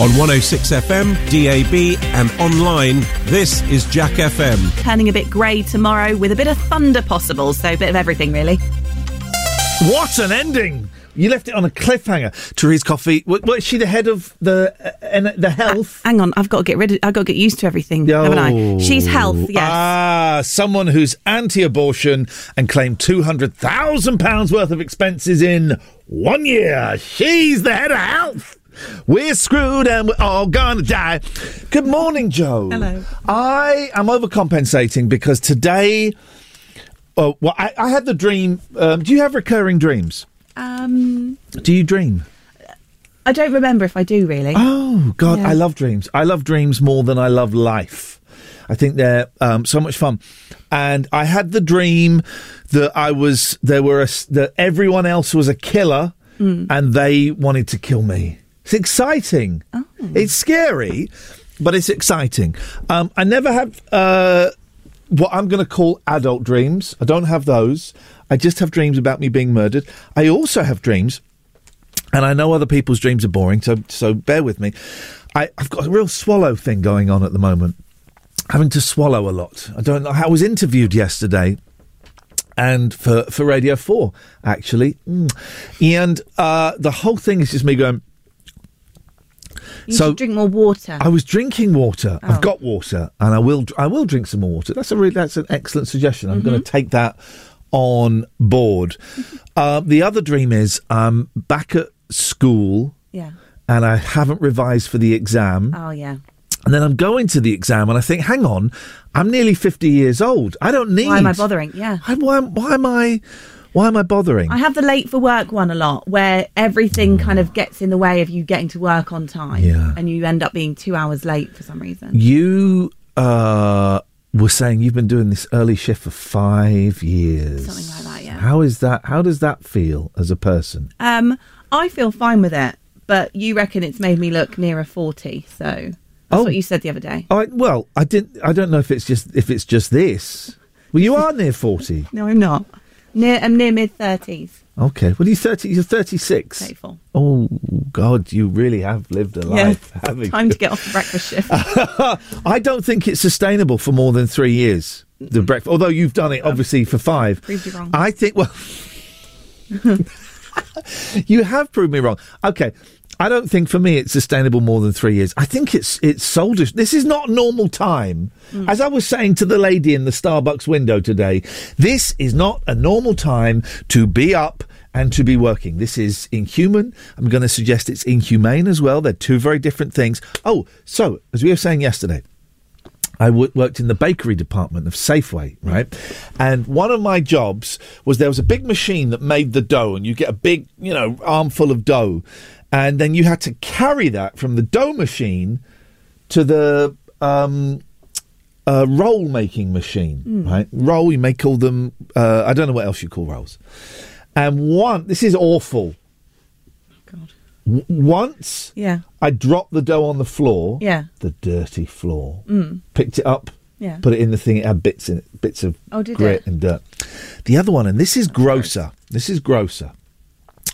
On 106 FM, DAB, and online, this is Jack FM. Turning a bit grey tomorrow with a bit of thunder possible, so a bit of everything really. What an ending! You left it on a cliffhanger. Therese Coffey, wa- was she the head of the uh, en- the health? Hang on, I've got to get rid of. I've got to get used to everything, haven't I? She's health, yes. Ah, someone who's anti-abortion and claimed two hundred thousand pounds worth of expenses in one year. She's the head of health. We're screwed and we're all gonna die. Good morning, Joe. Hello. I am overcompensating because today. Oh, well, I, I had the dream. Um, do you have recurring dreams? um, Do you dream? I don't remember if I do really. Oh God, Yeah. I love dreams. I love dreams more than I love life. I think they're um, so much fun. And I had the dream that I was there were a, that everyone else was a killer, and they wanted to kill me. It's exciting. It's scary, but it's exciting. Um, I never have uh, what I'm going to call adult dreams. I don't have those. I just have dreams about me being murdered. I also have dreams and I know other people's dreams are boring, so so bear with me. I, I've got a real swallow thing going on at the moment, having to swallow a lot. I don't know. I was interviewed yesterday, and for for Radio Four actually, Mm. and uh, the whole thing is just me going. You so- should drink more water. I was drinking water. Oh. I've got water, and I will. I will drink some more water. That's a really, that's an excellent suggestion. I'm going to take that on board. uh, the other dream is I'm back at school, yeah. and I haven't revised for the exam. Oh yeah. And then I'm going to the exam, and I think, hang on, I'm nearly 50 years old. I don't need. Why am I bothering? Yeah. I, why, why am I? Why am I bothering? I have the late for work one a lot, where everything kind of gets in the way of you getting to work on time, Yeah. and you end up being two hours late for some reason. you uh, were saying you've been doing this early shift for five years. Something like that, yeah. How is that? How does that feel as a person? Um, I feel fine with it, but you reckon it's made me look nearer forty. So that's Oh. what you said the other day. I, well, I didn't. I don't know if it's just if it's just this. Well, you are near forty. No, I'm not. Near, I'm near mid thirties. Okay. Well, are you thirty. You're thirty-six. Grateful. Oh God, you really have lived a Yeah. life. haven't Time you? to get off the breakfast shift. I don't think it's sustainable for more than three years. The breakfast, although you've done it obviously for five. Proved you wrong. I think. Well, you have proved me wrong. Okay. I don't think for me it's sustainable more than three years. I think it's it's soldiers. This is not normal time. Mm. As I was saying to the lady in the Starbucks window today, this is not a normal time to be up and to be working. This is inhuman. I'm going to suggest it's inhumane as well. They're two very different things. Oh, so as we were saying yesterday, I w- worked in the bakery department of Safeway, right? And one of my jobs was there was a big machine that made the dough, and you get a big, you know, armful of dough, and then you had to carry that from the dough machine to the um, uh, roll making machine, right? Roll, you may call them, uh, I don't know what else you call rolls. And one, this is awful. God. W- once Yeah. I dropped the dough on the floor, Yeah. the dirty floor, picked it up, Yeah. put it in the thing. It had bits in it, bits of Oh, did grit it? and dirt. The other one, and this is grosser. This is grosser.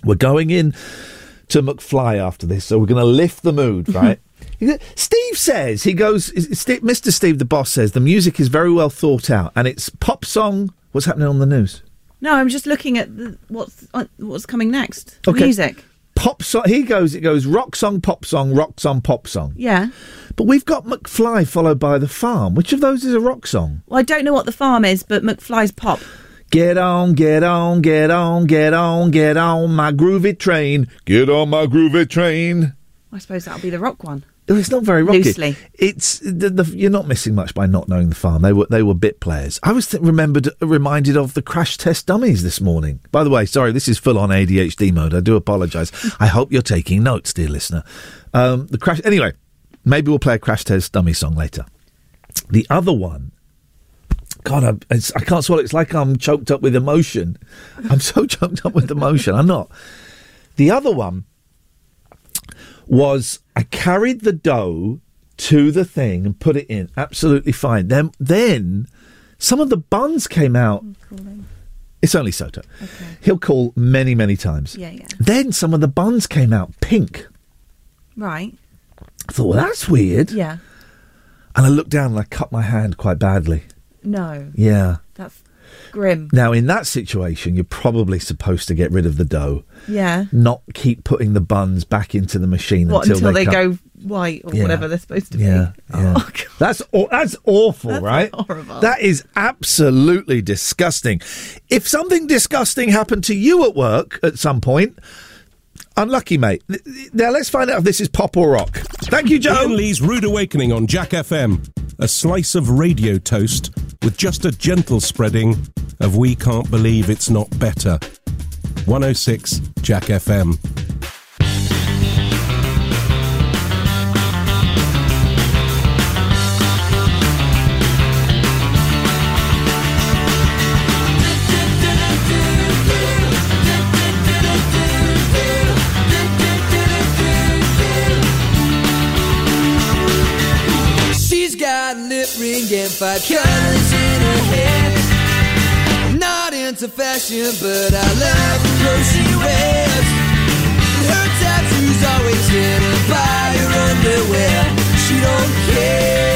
We're going in to McFly after this, so we're going to lift the mood, right? Steve says he goes. is- is Steve- Mr. Steve, the boss, says the music is very well thought out, and it's pop song. What's happening on the news? No, I'm just looking at the, what's uh, what's coming next. Okay. Music. Pop song. He goes. It goes rock song, pop song, rock song, pop song. Yeah. But we've got McFly followed by the farm. Which of those is a rock song? Well, I don't know what the farm is, but McFly's pop. Get on, get on, get on, get on, get on my groovy train. Get on my groovy train. I suppose that'll be the rock one. It's not very rocky. Loosely. It's the, the, you're not missing much by not knowing the farm. They were they were bit players. I was th- remembered reminded of the crash test dummies this morning. By the way, sorry, this is full on ADHD mode. I do apologise. I hope you're taking notes, dear listener. Um, the crash. Anyway, maybe we'll play a crash test dummy song later. The other one. God, I, I can't swallow. It's like I'm choked up with emotion. I'm so choked up with emotion. I'm not. The other one was I carried the dough to the thing and put it in. Absolutely fine. Then then some of the buns came out. It's only Soto. He'll call many, many times. Yeah, yeah. Then some of the buns came out pink. Right. I thought, well, that's weird. Yeah. And I looked down and I cut my hand quite badly. No. Yeah. That's grim. Now, in that situation, you're probably supposed to get rid of the dough, Yeah. not keep putting the buns back into the machine What until, until they, come- go white or Yeah. whatever they're supposed to Yeah, be? yeah. Oh. That's that's awful, That's right? horrible. That is absolutely disgusting. If something disgusting happened to you at work at some point, unlucky, mate. Now let's find out if this is pop or rock. Thank you, Joe. Iain Lee's Rude Awakening on Jack FM. A slice of radio toast with just a gentle spreading of We Can't Believe It's Not Better. 106 Jack FM. Five colors in her hair. Not into fashion, but I love the clothes she wears. Her tattoos always hidden by her underwear. She don't care.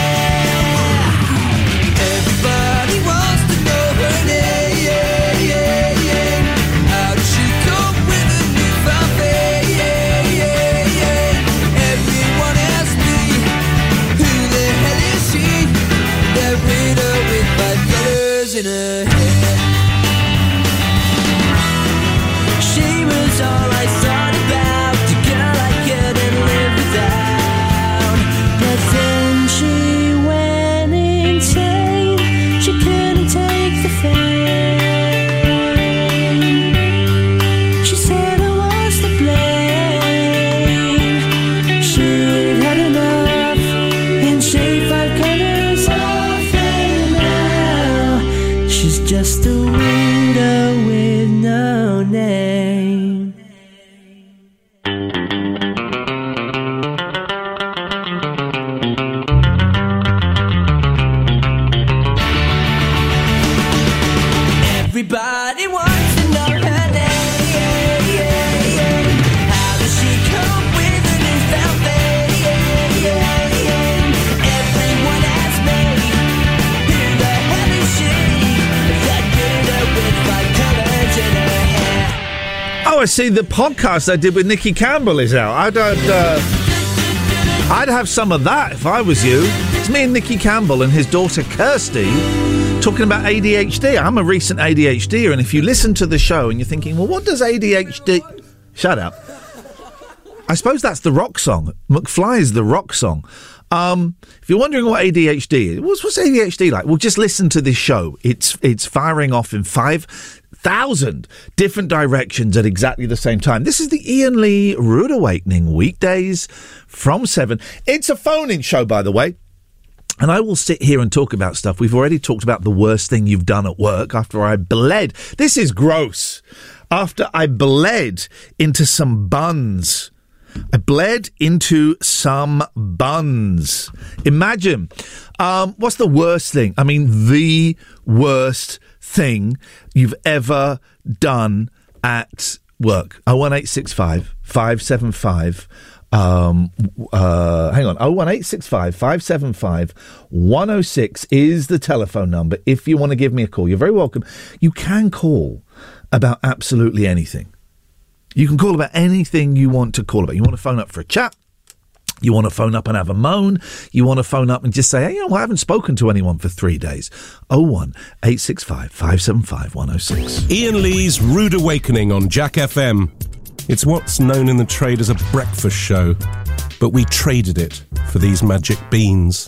See. The podcast I did with Nicky Campbell is out. I'd, I'd, uh, I'd have some of that if I was you. It's me and Nicky Campbell and his daughter Kirsty talking about ADHD. I'm a recent ADHDer, and if you listen to the show and you're thinking, well, what does ADHD? Shut up. I suppose that's the rock song. McFly is the rock song. Um, if you're wondering what ADHD is, what's, what's ADHD like? Well, just listen to this show. It's it's firing off in five thousand different directions at exactly the same time. This is the Iain Lee Rude Awakening weekdays from seven. It's a phone-in show, by the way. And I will sit here and talk about stuff. We've already talked about the worst thing you've done at work after I bled. This is gross. After I bled into some buns. I bled into some buns. Imagine. Um, what's the worst thing? I mean, the worst thing you've ever done at work. 01865 575 um, uh, hang on. 01865 575 106 is the telephone number if you want to give me a call. You're very welcome. You can call about absolutely anything. You can call about anything you want to call about. You want to phone up for a chat. You want to phone up and have a moan. You want to phone up and just say, hey, you know, I haven't spoken to anyone for three days. 01 865 575 106. Iain Lee's Rude Awakening on Jack FM. It's what's known in the trade as a breakfast show, but we traded it for these magic beans.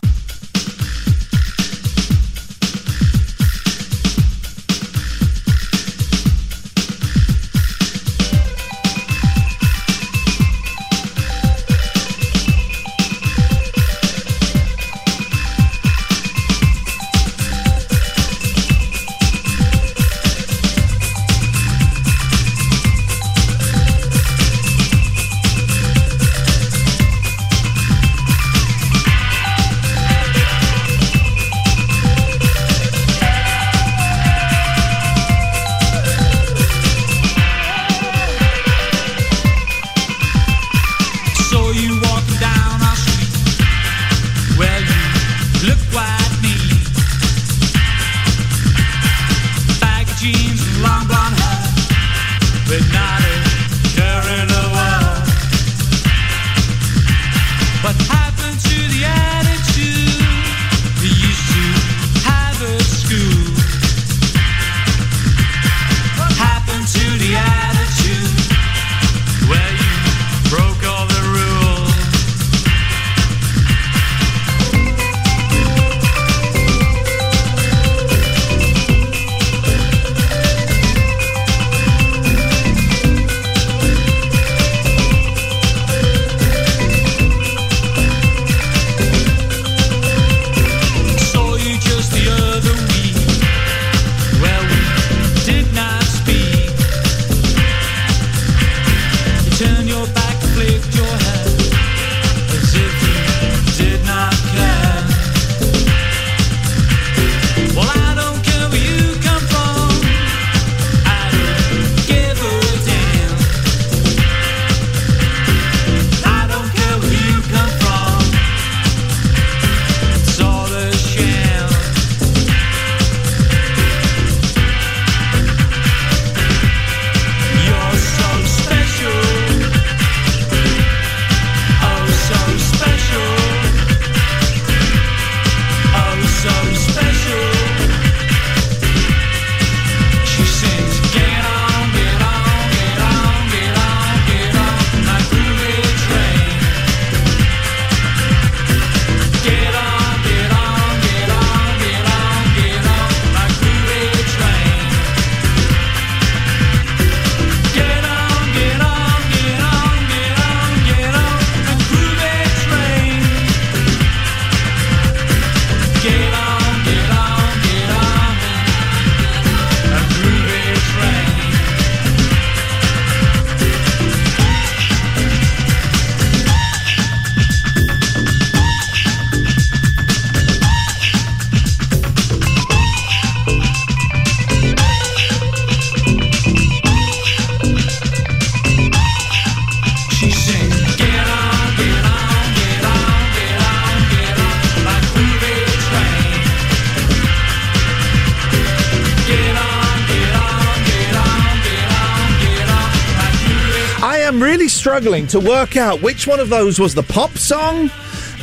Struggling to work out which one of those was the pop song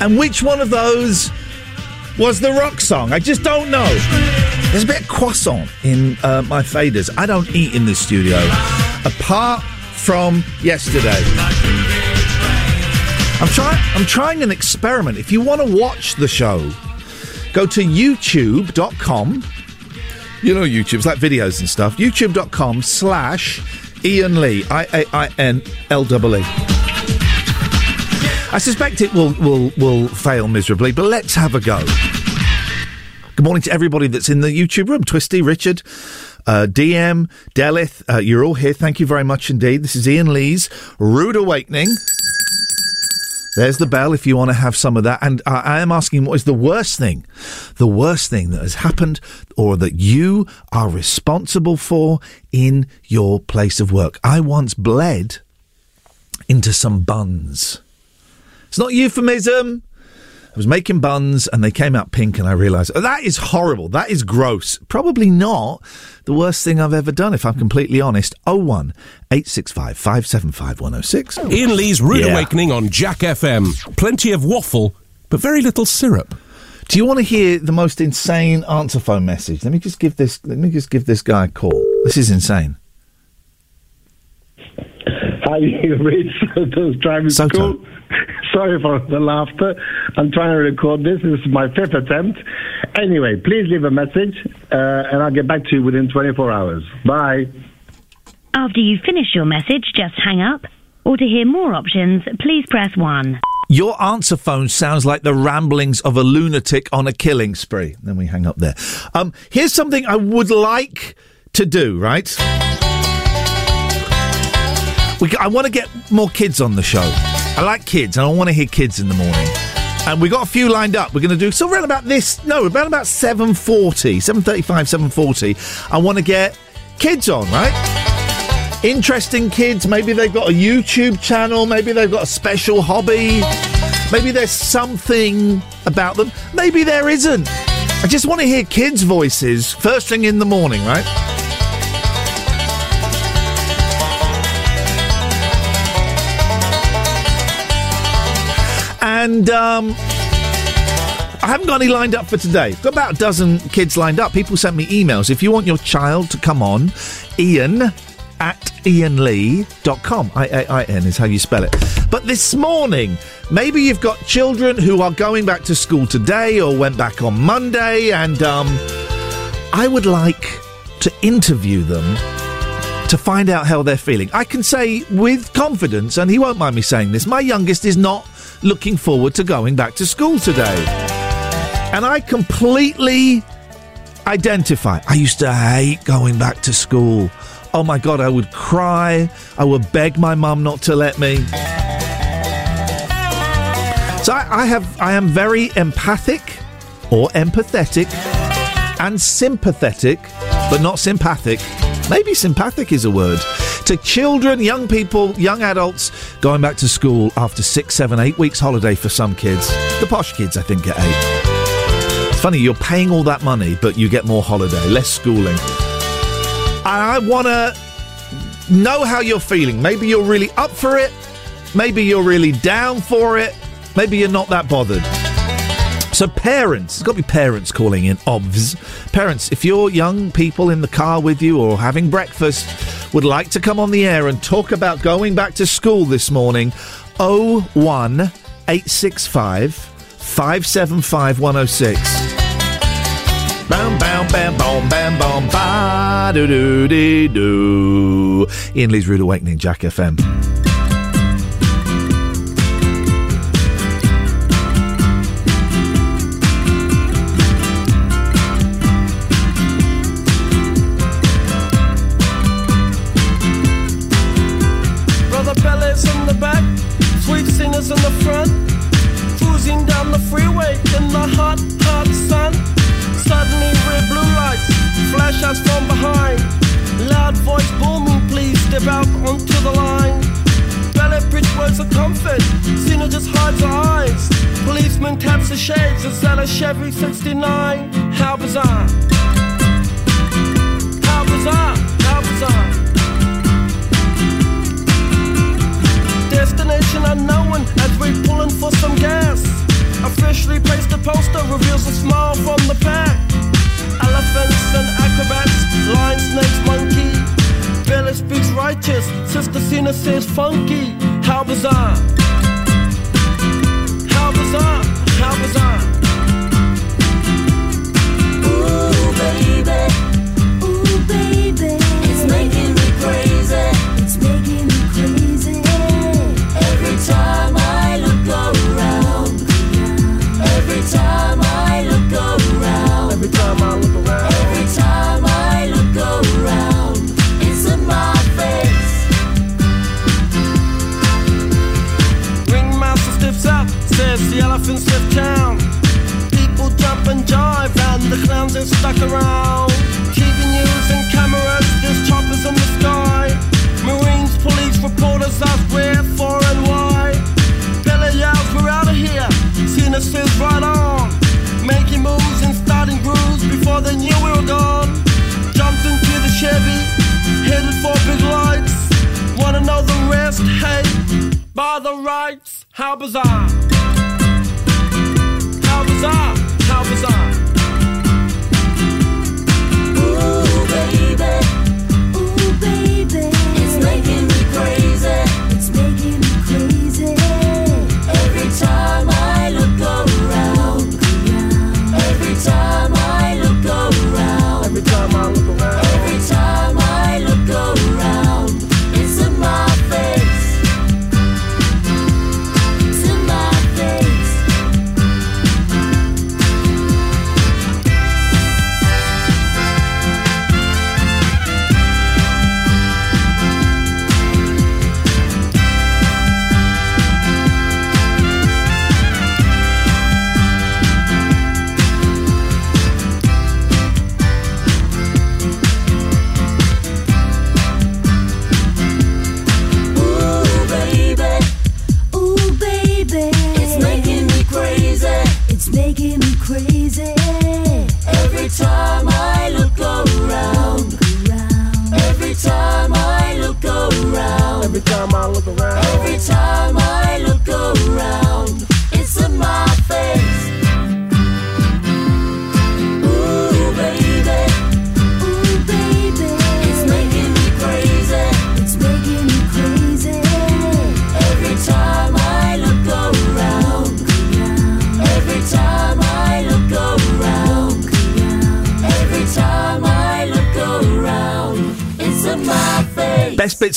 and which one of those was the rock song. I just don't know. There's a bit of croissant in uh, my faders. I don't eat in this studio, apart from yesterday. I'm trying. I'm trying an experiment. If you want to watch the show, go to YouTube.com. You know YouTube's like videos and stuff. YouTube.com slash Iain Lee. I A I N L E. I suspect it will will will fail miserably, but let's have a go. Good morning to everybody that's in the YouTube room. Twisty, Richard, uh, DM, Delith, uh, you're all here. Thank you very much indeed. This is Iain Lee's Rude Awakening. There's the bell if you want to have some of that. And I, am asking what is the worst thing, the worst thing that has happened or that you are responsible for in your place of work. I once bled into some buns. It's not euphemism. I was making buns and they came out pink, and I realised oh, that is horrible. That is gross. Probably not the worst thing I've ever done, if I'm completely honest. 01 865 575 106. Iain Lee's Rude Yeah. Awakening on Jack FM. Plenty of waffle, but very little syrup. Do you want to hear the most insane answer phone message? Let me just give this. Let me just give this guy a call. This is insane. Hi, Rich. Those driving Soto. school. Sorry for the laughter. I'm trying to record this. This is my fifth attempt. Anyway, please leave a message, uh, and I'll get back to you within 24 hours. Bye. After you finish your message, just hang up. Or to hear more options, please press 1. Your answer phone sounds like the ramblings of a lunatic on a killing spree. Then we hang up there. Um, here's something I would like to do. Right. We, I want to get more kids on the show. I like kids, and I want to hear kids in the morning. And we got a few lined up. We're going to do so around about this. No, around about seven forty, seven thirty-five, seven forty. I want to get kids on, right? Interesting kids. Maybe they've got a YouTube channel. Maybe they've got a special hobby. Maybe there's something about them. Maybe there isn't. I just want to hear kids' voices first thing in the morning, right? And um, I haven't got any lined up for today. Got about a dozen kids lined up. People sent me emails. If you want your child to come on, Iain at iainlee.com. I-A-I-N is how you spell it. But this morning, maybe you've got children who are going back to school today or went back on Monday, and um, I would like to interview them to find out how they're feeling. I can say with confidence, and he won't mind me saying this, my youngest is not looking forward to going back to school today. And I completely identify. I used to hate going back to school. Oh my God, I would cry. I would beg my mum not to let me. So I, I have, I am very empathic or empathetic and sympathetic, but not sympathic. Maybe sympathic is a word. To children, young people, young adults going back to school after six, seven, eight weeks holiday for some kids. The posh kids, I think, get eight. Funny, you're paying all that money, but you get more holiday, less schooling. And I want to know how you're feeling. Maybe you're really up for it. Maybe you're really down for it. Maybe you're not that bothered. So, parents, it's got to be parents calling in, obvs. Parents, if your young people in the car with you or having breakfast would like to come on the air and talk about going back to school this morning, 01 865 575 106. Bam, bam, bam, bam, bam, bam, ba, do, do, dee, do. Iain Lee's Rude Awakening, Jack FM. shades inside a Chevy 69. How bizarre. How bizarre. How bizarre. Destination unknown as we pulling for some gas. Officially placed a poster reveals a smile from the back. Elephants and acrobats, lion, snakes, monkey. Village speaks righteous, Sister Cena says funky. How bizarre. How bizarre. How bizarre. Ooh, stuck around. TV news and cameras, there's choppers in the sky. Marines, police, reporters ask where, for, and why. Billy yells, we're out of here. Cena says right on. Making moves and starting grooves before they knew we were gone. Jumped into the Chevy, headed for big lights. Wanna know the rest? Hey, by the rights. How bizarre, how bizarre.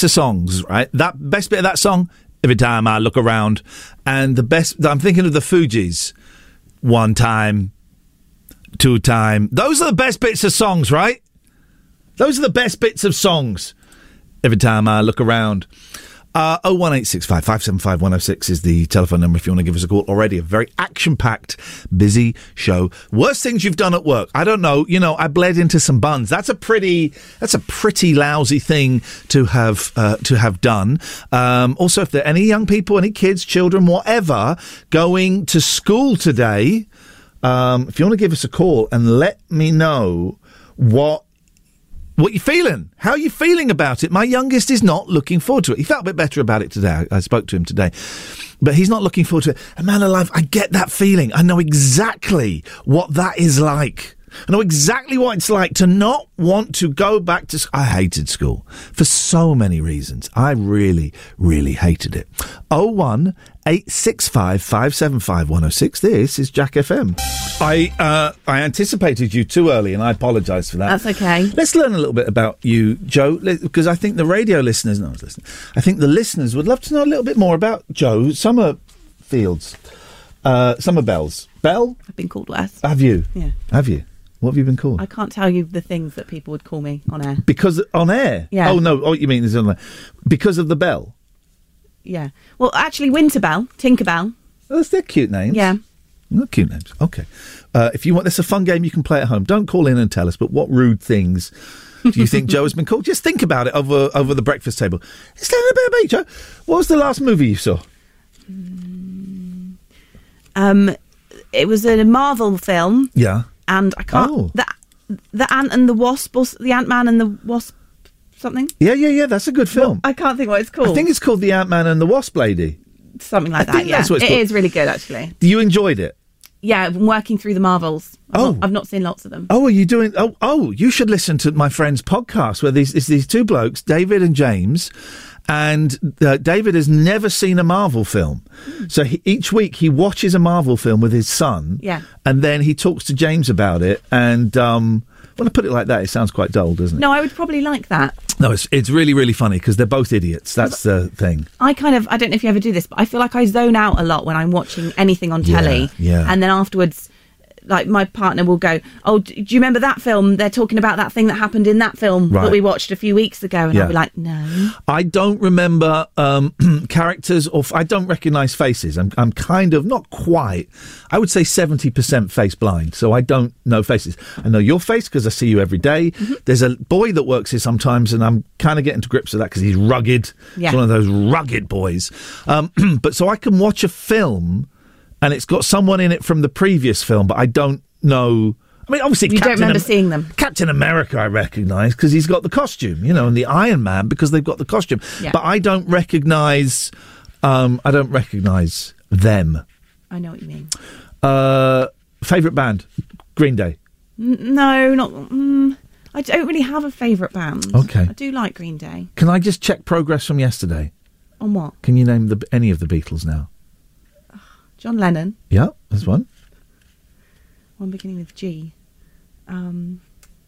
Of songs, right? That best bit of that song. Every time I look around, and the best. I'm thinking of the Fugees. One time, two time. Those are the best bits of songs, right? Those are the best bits of songs. Every time I look around. Uh, 01865 575 106 is the telephone number if you want to give us a call. Already a very action packed, busy show. Worst things you've done at work. I don't know. You know, I bled into some buns. That's a pretty, that's a pretty lousy thing to have, uh, to have done. Um, also, if there are any young people, any kids, children, whatever, going to school today, um, if you want to give us a call and let me know what what you feeling? How are you feeling about it? My youngest is not looking forward to it. He felt a bit better about it today. I, I spoke to him today, but he's not looking forward to it. And man alive, I get that feeling. I know exactly what that is like. I know exactly what it's like to not want to go back to. I hated school for so many reasons. I really, really hated it. Oh one eight six five five seven five one zero six. This is Jack FM. I uh, I anticipated you too early, and I apologise for that. That's okay. Let's learn a little bit about you, Joe, because I think the radio listeners, no one's listening. I think the listeners would love to know a little bit more about Joe Summerfields, uh, Summer Bells. Bell, I've been called worse. have you? Yeah. Have you? What have you been called? I can't tell you the things that people would call me on air. because on air. Yeah. Oh no. Oh, you mean is on there? Because of the bell. Yeah. Well, actually, Winterbell, Tinkerbell. Oh, that's their cute names. Yeah. Oh, cute names. Okay. Uh, if you want, that's a fun game you can play at home. Don't call in and tell us, but what rude things do you think Joe has been called? Just think about it over over the breakfast table. Let's learn a bit Joe. What was the last movie you saw? Um, it was a Marvel film, Yeah. and I can't. Oh. The the Ant and the Wasp, or the Ant Man and the Wasp, something. Yeah, yeah, yeah. That's a good film. I can't think what it's called. I think it's called The Ant Man and the Wasp Lady. something like I that. think Yeah, that's what it's it called. is really good actually. You enjoyed it. Yeah, I'm working through the Marvels. I've Oh. not, I've not seen lots of them. Oh, are you doing? Oh, oh, you should listen to my friend's podcast where these it's these two blokes, David and James, And uh, David has never seen a Marvel film. So he, each week he watches a Marvel film with his son. Yeah. And then he talks to James about it. And um, when I put it like that, it sounds quite dull, doesn't it? No, I would probably like that. No, it's, it's really, really funny because they're both idiots. That's the thing. I kind of, I don't know if you ever do this, but I feel like I zone out a lot when I'm watching anything on Yeah, telly. yeah. And then afterwards, like my partner will go, "Oh, do you remember that film? They're talking about that thing that happened in that film Right. that we watched a few weeks ago." And Yeah. I'll be like, "No." I don't remember um, characters or f- I don't recognise faces. I'm, I'm kind of not quite. I would say seventy percent face blind, so I don't know faces. I know your face because I see you every day. Mm-hmm. There's a boy that works here sometimes, and I'm kind of getting to grips with that because he's rugged. Yeah. He's one of those rugged boys. Um, but so I can watch a film, and it's got someone in it from the previous film, but I don't know. I mean, obviously, You don't remember Am- seeing them. Captain America, I recognise because he's got the costume, you know, and the Iron Man because they've got the costume. Yeah. But I don't recognise. Um, I don't recognise them. I know what you mean. Uh, favorite band, Green Day. N- no, not. Mm, I don't really have a favourite band. Okay. I do like Green Day. Can I just check progress from yesterday? On what? Can you name the any of the Beatles now? John Lennon. Yeah, there's one. One beginning with G. Um,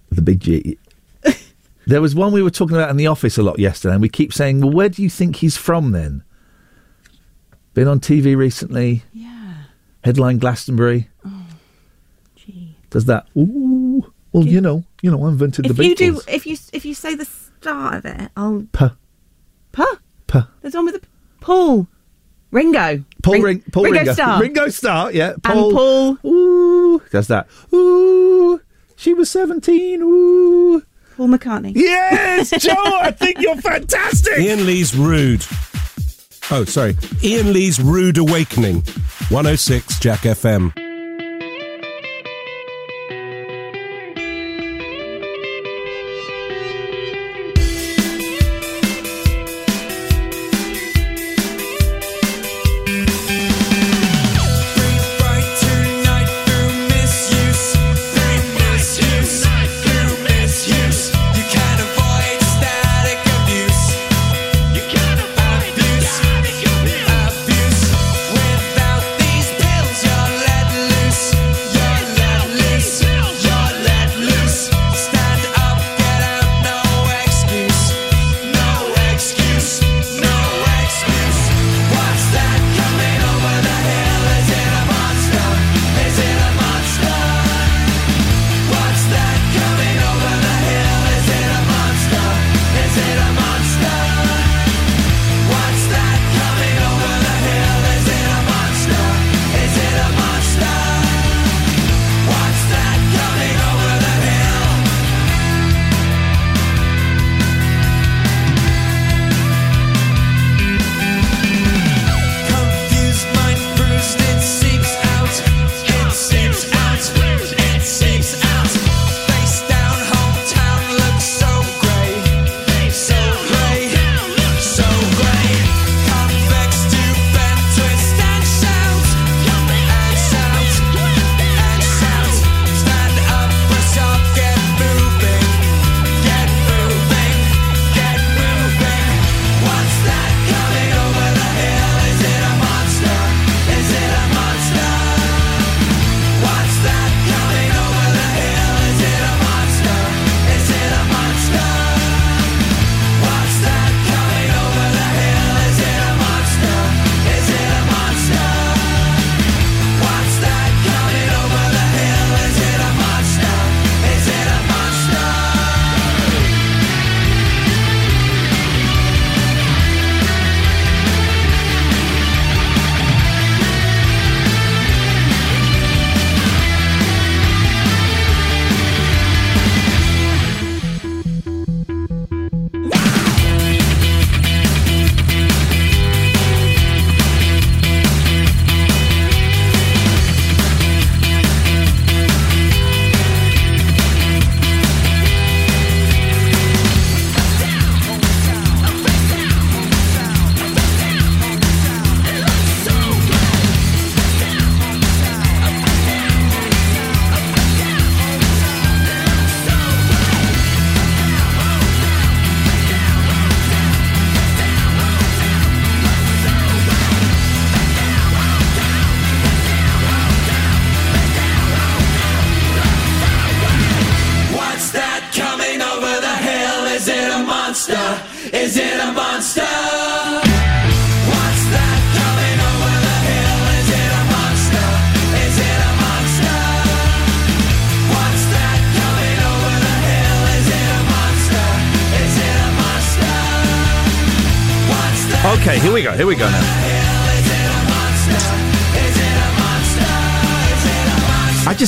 The big G. there was one we were talking about in the office a lot yesterday, and we keep saying, "Well, where do you think he's from?" Then, been on TV recently. yeah. Headline Glastonbury. Gee. Does that? Ooh. Well, you know, you know, I invented If the you Beatles. do, if you if you say the start of it, I'll. Puh. Puh. Puh. There's one with the Paul. Ringo. Paul Ring- Ring, Paul Ringo Ringo, Starr. Ringo Starr, yeah. Paul. And Paul, Paul. Ooh, does that? Ooh, she was seventeen. Ooh, Paul McCartney. yes, Joe. I think you're fantastic. Iain Lee's Rude. Oh, sorry. Iain Lee's Rude Awakening. 106 Jack FM.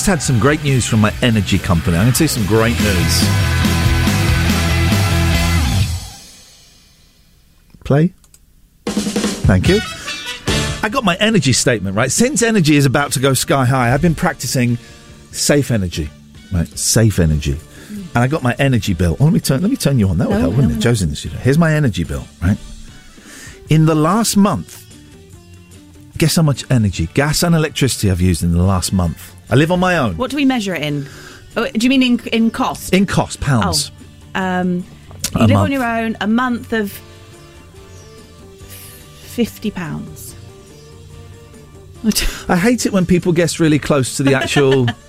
Just had some great news from my energy company. I'm going to you some great news. Play. Thank you. I got my energy statement right. Since energy is about to go sky high, I've been practicing safe energy. Right, safe energy. And I got my energy bill. Oh, let me turn. Let me turn you on. That would No, help, wouldn't no, it? Joe's in the studio. Here's my energy bill. Right. In the last month, guess how much energy, gas and electricity I've used in the last month. I live on my own. What do we measure it in? Oh, do you mean in in cost? In cost, pounds. Um, you A live month. on your own. A month of fifty pounds. I hate it when people guess really close to the actual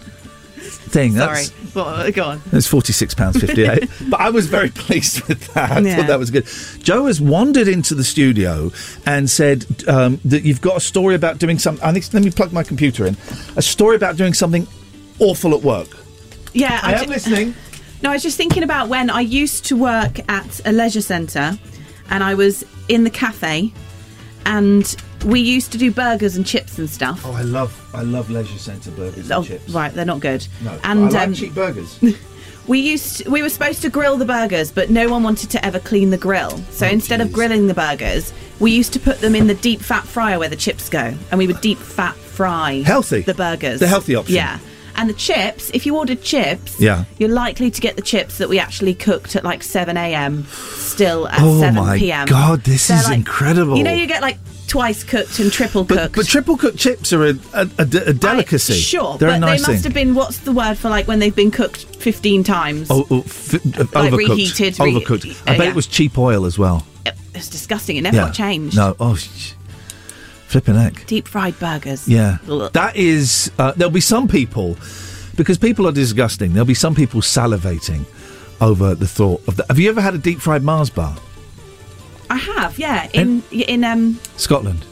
thing. Sorry. That's, Well, go on. It's forty six pounds fifty eight. but I was very pleased with that. I Yeah. thought that was good. Joe has wandered into the studio and said um, that you've got a story about doing something. I think let me plug my computer in. A story about doing something awful at work. Yeah, I am ju- listening. No, I was just thinking about when I used to work at a leisure centre and I was in the cafe and we used to do burgers and chips and stuff. Oh, I love I love leisure centre burgers Oh, and chips. right, they're not good. No, and I like um, cheap burgers. we used we were supposed to grill the burgers, but no one wanted to ever clean the grill. So Oh, instead of grilling the burgers, we used to put them in the deep fat fryer where the chips go, and we would deep fat fry Healthy. the burgers. The healthy option. Yeah. And the chips, if you ordered chips, Yeah. you're likely to get the chips that we actually cooked at like 7 a.m. still at Oh 7 my p.m. God, this They're is like- incredible. You know, you get like twice cooked and triple cooked. but triple cooked chips are a, a, a a delicacy. Sure, they're but a nice they must thing. have been. What's the word for like when they've been cooked fifteen times? Oh, oh, f- uh, Like overcooked. reheated, re- overcooked. I uh, bet yeah. it was cheap oil as well. It's disgusting. It never got changed. No, oh, sh- flipping heck. Deep fried burgers. Yeah, Ugh. that is. Uh, there'll be some people because people are disgusting. There'll be some people salivating over the thought of that. Have you ever had a deep fried Mars bar? I have. Yeah, in in um Scotland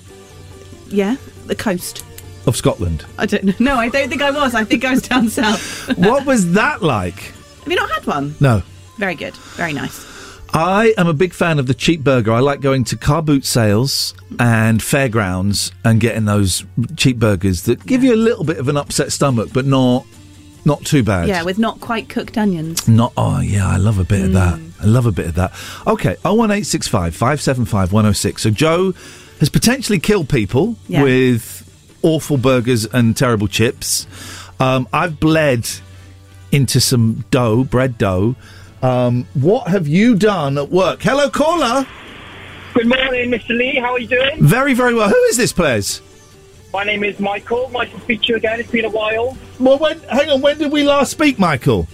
yeah the coast. of Scotland. I don't know. No, I don't think I was. I think I was down south. what was that like? Have you not had one? No. Very good. Very nice. I am a big fan of the cheap burger. I like going to car boot sales and fairgrounds and getting those cheap burgers that give you a little bit of an upset stomach, but not not too bad. Yeah, with not quite cooked onions. Not oh yeah, I love a bit of that. I love a bit of that. Okay, oh one eight six five five seven five one oh six. So Joe has potentially killed people Yeah. with awful burgers and terrible chips. Um, I've bled into some dough, bread dough. Um, what have you done at work? Hello, caller. Good morning, Mr. Lee. How are you doing? Very, very well. Who is this, please? My name is Michael. Nice to speak to you again. It's been a while. Well, when, hang on. When did we last speak, Michael?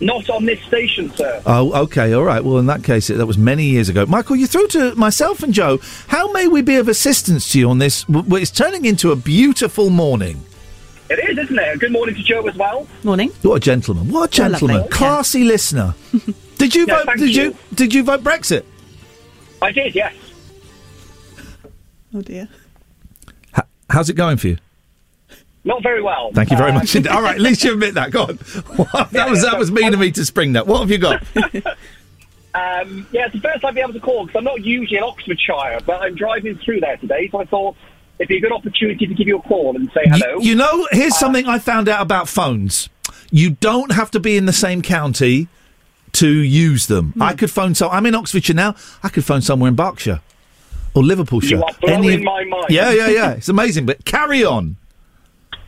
Not on this station, sir. Oh, okay, all right. Well, in that case, it, that was many years ago. Michael, you're through to myself and Joe. How may we be of assistance to you on this? w- w- It's turning into a beautiful morning. It is, isn't it? Good morning to Joe as well. Morning. What a gentleman! What a gentleman! lovely. Classy listener. Did you Yeah, vote? thank Did you. you. Did you vote Brexit? I did, yes. Oh dear. How's it going for you? Not very well. Thank you very Uh, much. All right, at least you admit that. Go on. that Yeah, was that was mean of me to spring that. What have you got? Um, yeah, it's the first time I've been able to call because I'm not usually in Oxfordshire, but I'm driving through there today, so I thought it'd be a good opportunity to give you a call and say hello. You know, here's Uh, something I found out about phones. You don't have to be in the same county to use them. Hmm. I could phone so I'm in Oxfordshire now. I could phone somewhere in Berkshire or Liverpoolshire. You are blowing my mind. Yeah, yeah, yeah. It's amazing. But carry on.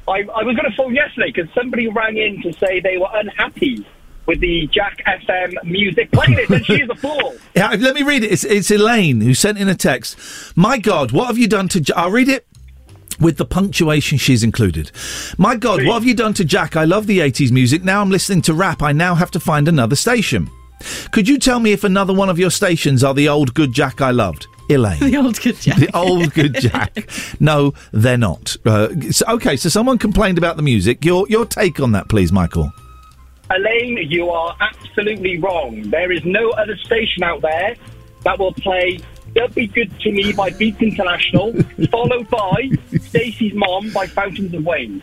I, I was going to phone yesterday because somebody rang in to say they were unhappy with the Jack FM music playing it, and she's a fool. Yeah, let me read it. It's, it's Elaine who sent in a text. My God, what have you done to? Ja- I'll read it with the punctuation she's included. My God, what have you done to Jack? I love the 80s music. Now I'm listening to rap. I now have to find another station. Could you tell me if another one of your stations are the old good Jack I loved? Elaine. The old good Jack. The old good Jack. No, they're not. Uh, so, okay, so someone complained about the music. Your your take on that, please, Michael. Elaine, you are absolutely wrong. There is no other station out there that will play "Dub Be Good to Me by Beats International, followed by Stacey's Mom by Fountains of Wayne.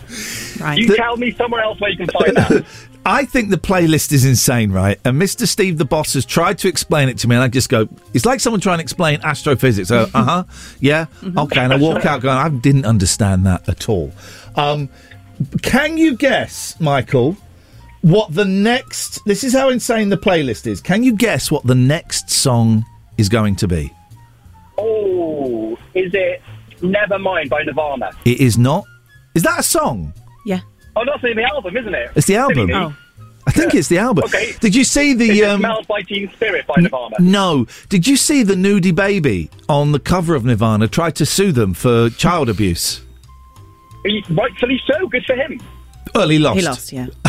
Right. You tell me somewhere else where you can find that. I think the playlist is insane, right? And Mr. Steve the boss has tried to explain it to me, and I just go, it's like someone trying to explain astrophysics. I go, uh huh, yeah, okay. And I walk out going, I didn't understand that at all. Um, can you guess, Michael, what the next. This is how insane the playlist is. Can you guess what the next song is going to be? Oh, is it Nevermind by Nirvana? It is not. Is that a song? Yeah. Oh, that's in the album, isn't it? It's the album. Silly me. I think it's the album. Okay. Did you see Is the. it Um, Smells by Teen Spirit by Nirvana? no. Did you see the nudie baby on the cover of Nirvana try to sue them for child abuse? He- Rightfully so. Good for him. Well, he lost. He lost, yeah.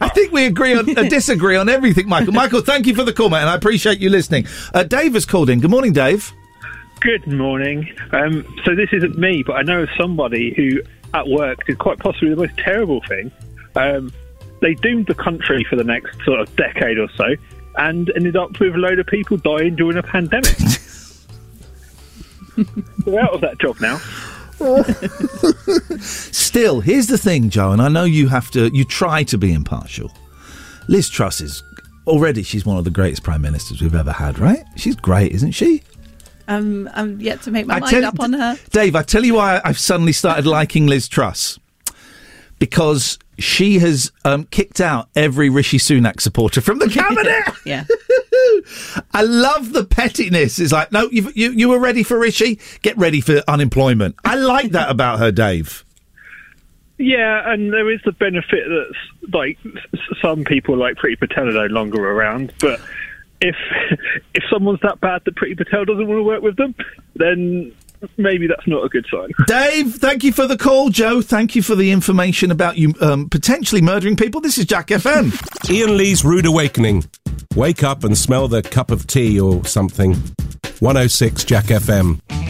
I think we agree on uh, disagree on everything, Michael. Michael, thank you for the call, mate, and I appreciate you listening. Uh, Dave has called in. Good morning, Dave. Good morning. Um, so this isn't me, but I know of somebody who at work did quite possibly the most terrible thing. Um, they doomed the country for the next sort of decade or so, and ended up with a load of people dying during a pandemic. They're out of that job now. Still, here's the thing, Joe, and I know you have to, you try to be impartial. Liz Truss is already, she's one of the greatest prime ministers we've ever had, right? She's great, isn't she? Um, I'm yet to make my I mind tell- up on her. Dave, I tell you why I've suddenly started liking Liz Truss. Because she has um, kicked out every Rishi Sunak supporter from the cabinet. Yeah. I love the pettiness. It's like, no, you you you were ready for Rishi. Get ready for unemployment. I like that about her, Dave. Yeah, and there is the benefit that like some people like Priti Patel are no longer around, but if if someone's that bad that Priti Patel doesn't want to work with them, then maybe that's not a good sign. Dave, thank you for the call. Joe, thank you for the information about you um, potentially murdering people. This is Jack FM. Iain Lee's Rude Awakening. Wake up and smell the cup of tea or something. 106 Jack FM.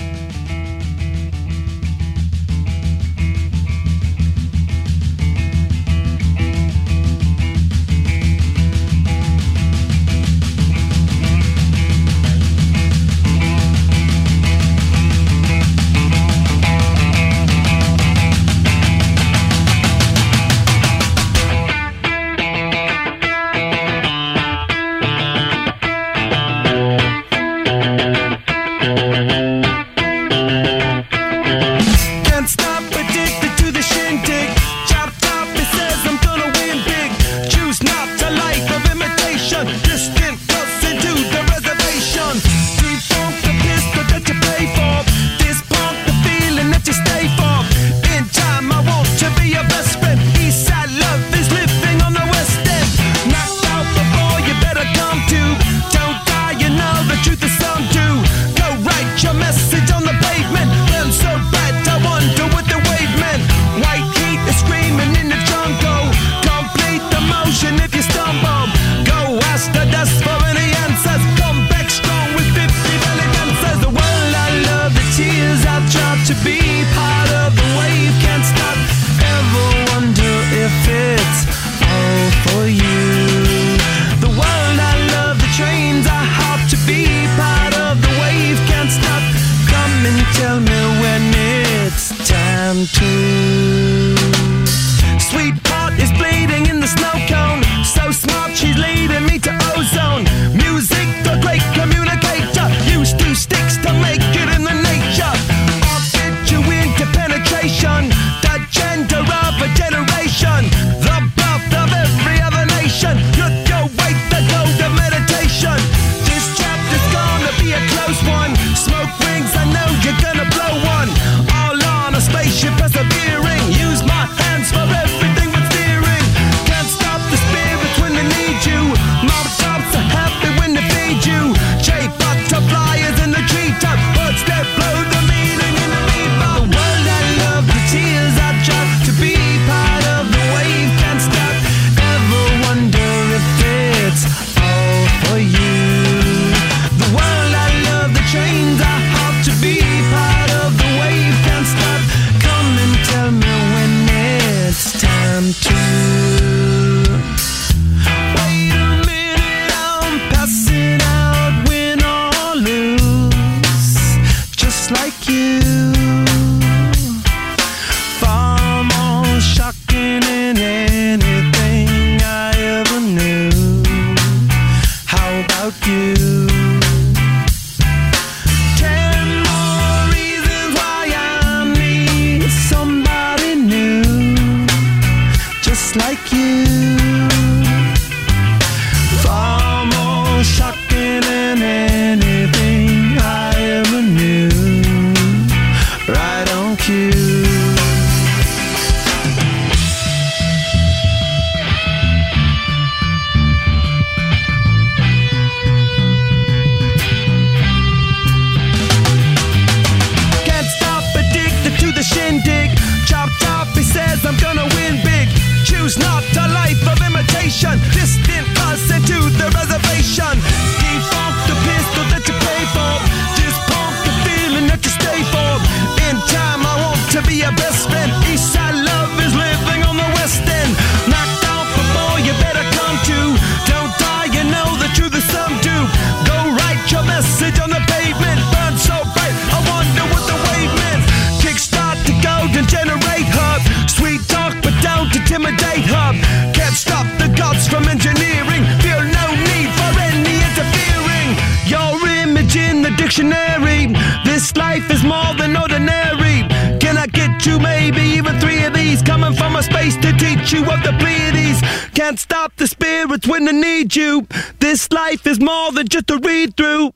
Just a read through.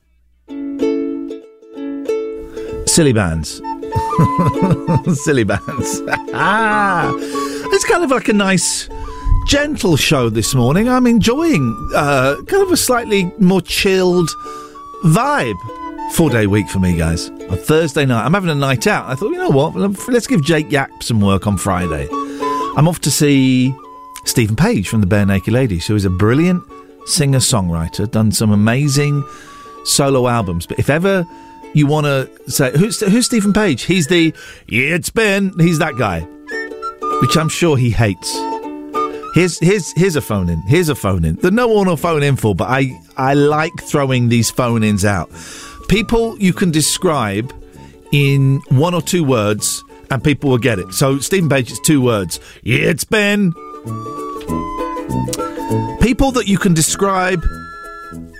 Silly bands. Silly bands. it's kind of like a nice, gentle show this morning. I'm enjoying uh, kind of a slightly more chilled vibe. Four day week for me, guys. On Thursday night, I'm having a night out. I thought, you know what? Let's give Jake Yap some work on Friday. I'm off to see Steven Page from the Barenaked Ladies, who is a brilliant singer songwriter, done some amazing solo albums. But if ever you want to say who's who's Steven Page, he's the yeah, it's been he's that guy, which I'm sure he hates. Here's here's here's a phone in. Here's a phone in. That no one will phone in for, but I I like throwing these phone ins out. People you can describe in one or two words, and people will get it. So Steven Page is two words. Yeah, it's Ben. People that you can describe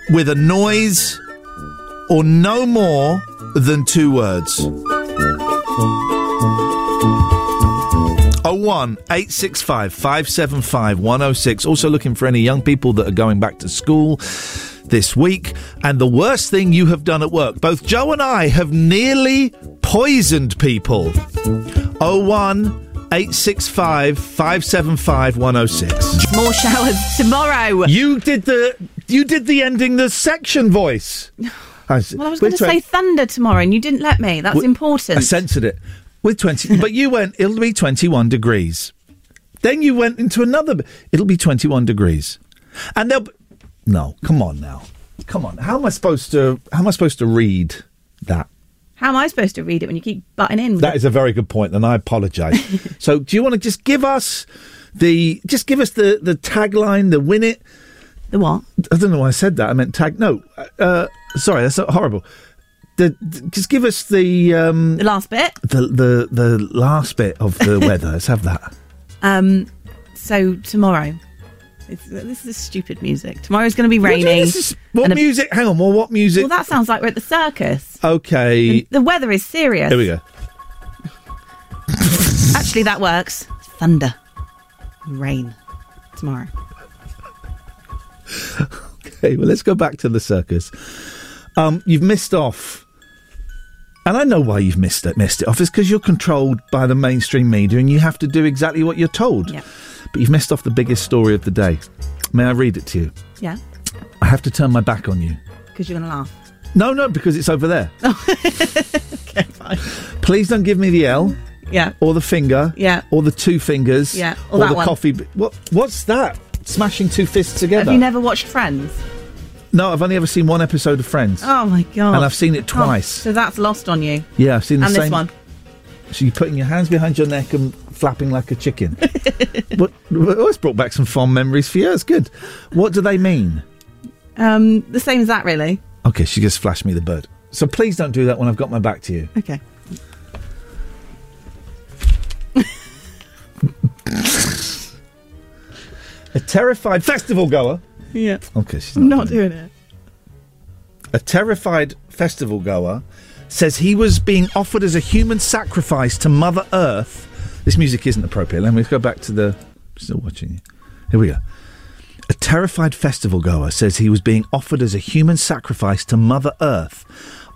with a noise or no more than two words. 01 865 575 106. Also looking for any young people that are going back to school this week. And the worst thing you have done at work. Both Joe and I have nearly poisoned people. 01 865 575 106. More showers tomorrow. You did the you did the ending the section voice. Well, I was going to say thunder tomorrow, and you didn't let me. That's Well, important. I censored it with 20, but you went, it'll be 21 degrees. Then you went into another, it'll be 21 degrees. And they'll, be- no, come on now. Come on. How am I supposed to, how am I supposed to read that? How am I supposed to read it when you keep butting in? That is a very good point, and I apologise. so, do you want to just give us the, just give us the, the tagline, the win it? The what? I don't know why I said that. I meant tag, no, uh, sorry, that's horrible. The, the- just give us the, um, the last bit. the, the, the last bit of the weather. Let's have that. Um, so tomorrow, it's, this is stupid music. Tomorrow's going to be raining. do you mean rainy. this is- what a- music? Hang on. Well, what music? Well, that sounds like we're at the circus. okay. The weather is serious. Here we go. Actually, that works. Thunder, rain tomorrow. Okay. Well, let's go back to the circus. Um, you've missed off, and I know why you've missed it. Missed it off. It's because you're controlled by the mainstream media, and you have to do exactly what you're told. Yeah. But you've missed off the biggest story of the day. May I read it to you? Yeah, I have to turn my back on you. because you're going to laugh. No, no, because it's over there. Okay, fine. Please don't give me the L. Yeah. Or the finger. Yeah. Or the two fingers. Yeah, or Or, the one. coffee. b- What? What's that? Smashing two fists together. Have you never watched Friends? No, I've only ever seen one episode of Friends. Oh my god! And I've seen it Oh, twice. so that's lost on you. Yeah, I've seen the and same. this one. So you're putting your hands behind your neck and flapping like a chicken. Oh, it's brought back some fond memories for you. It's good. What do they mean? Um, the same as that, really. Okay, she just flashed me the bird. So please don't do that when I've got my back to you. Okay. A terrified festival goer. Yeah. Okay, she's I'm not. not doing it. a terrified festival goer says he was being offered as a human sacrifice to Mother Earth. This music isn't appropriate. Let me go back to the. Still watching you. Here we go. A terrified festival goer says he was being offered as a human sacrifice to Mother Earth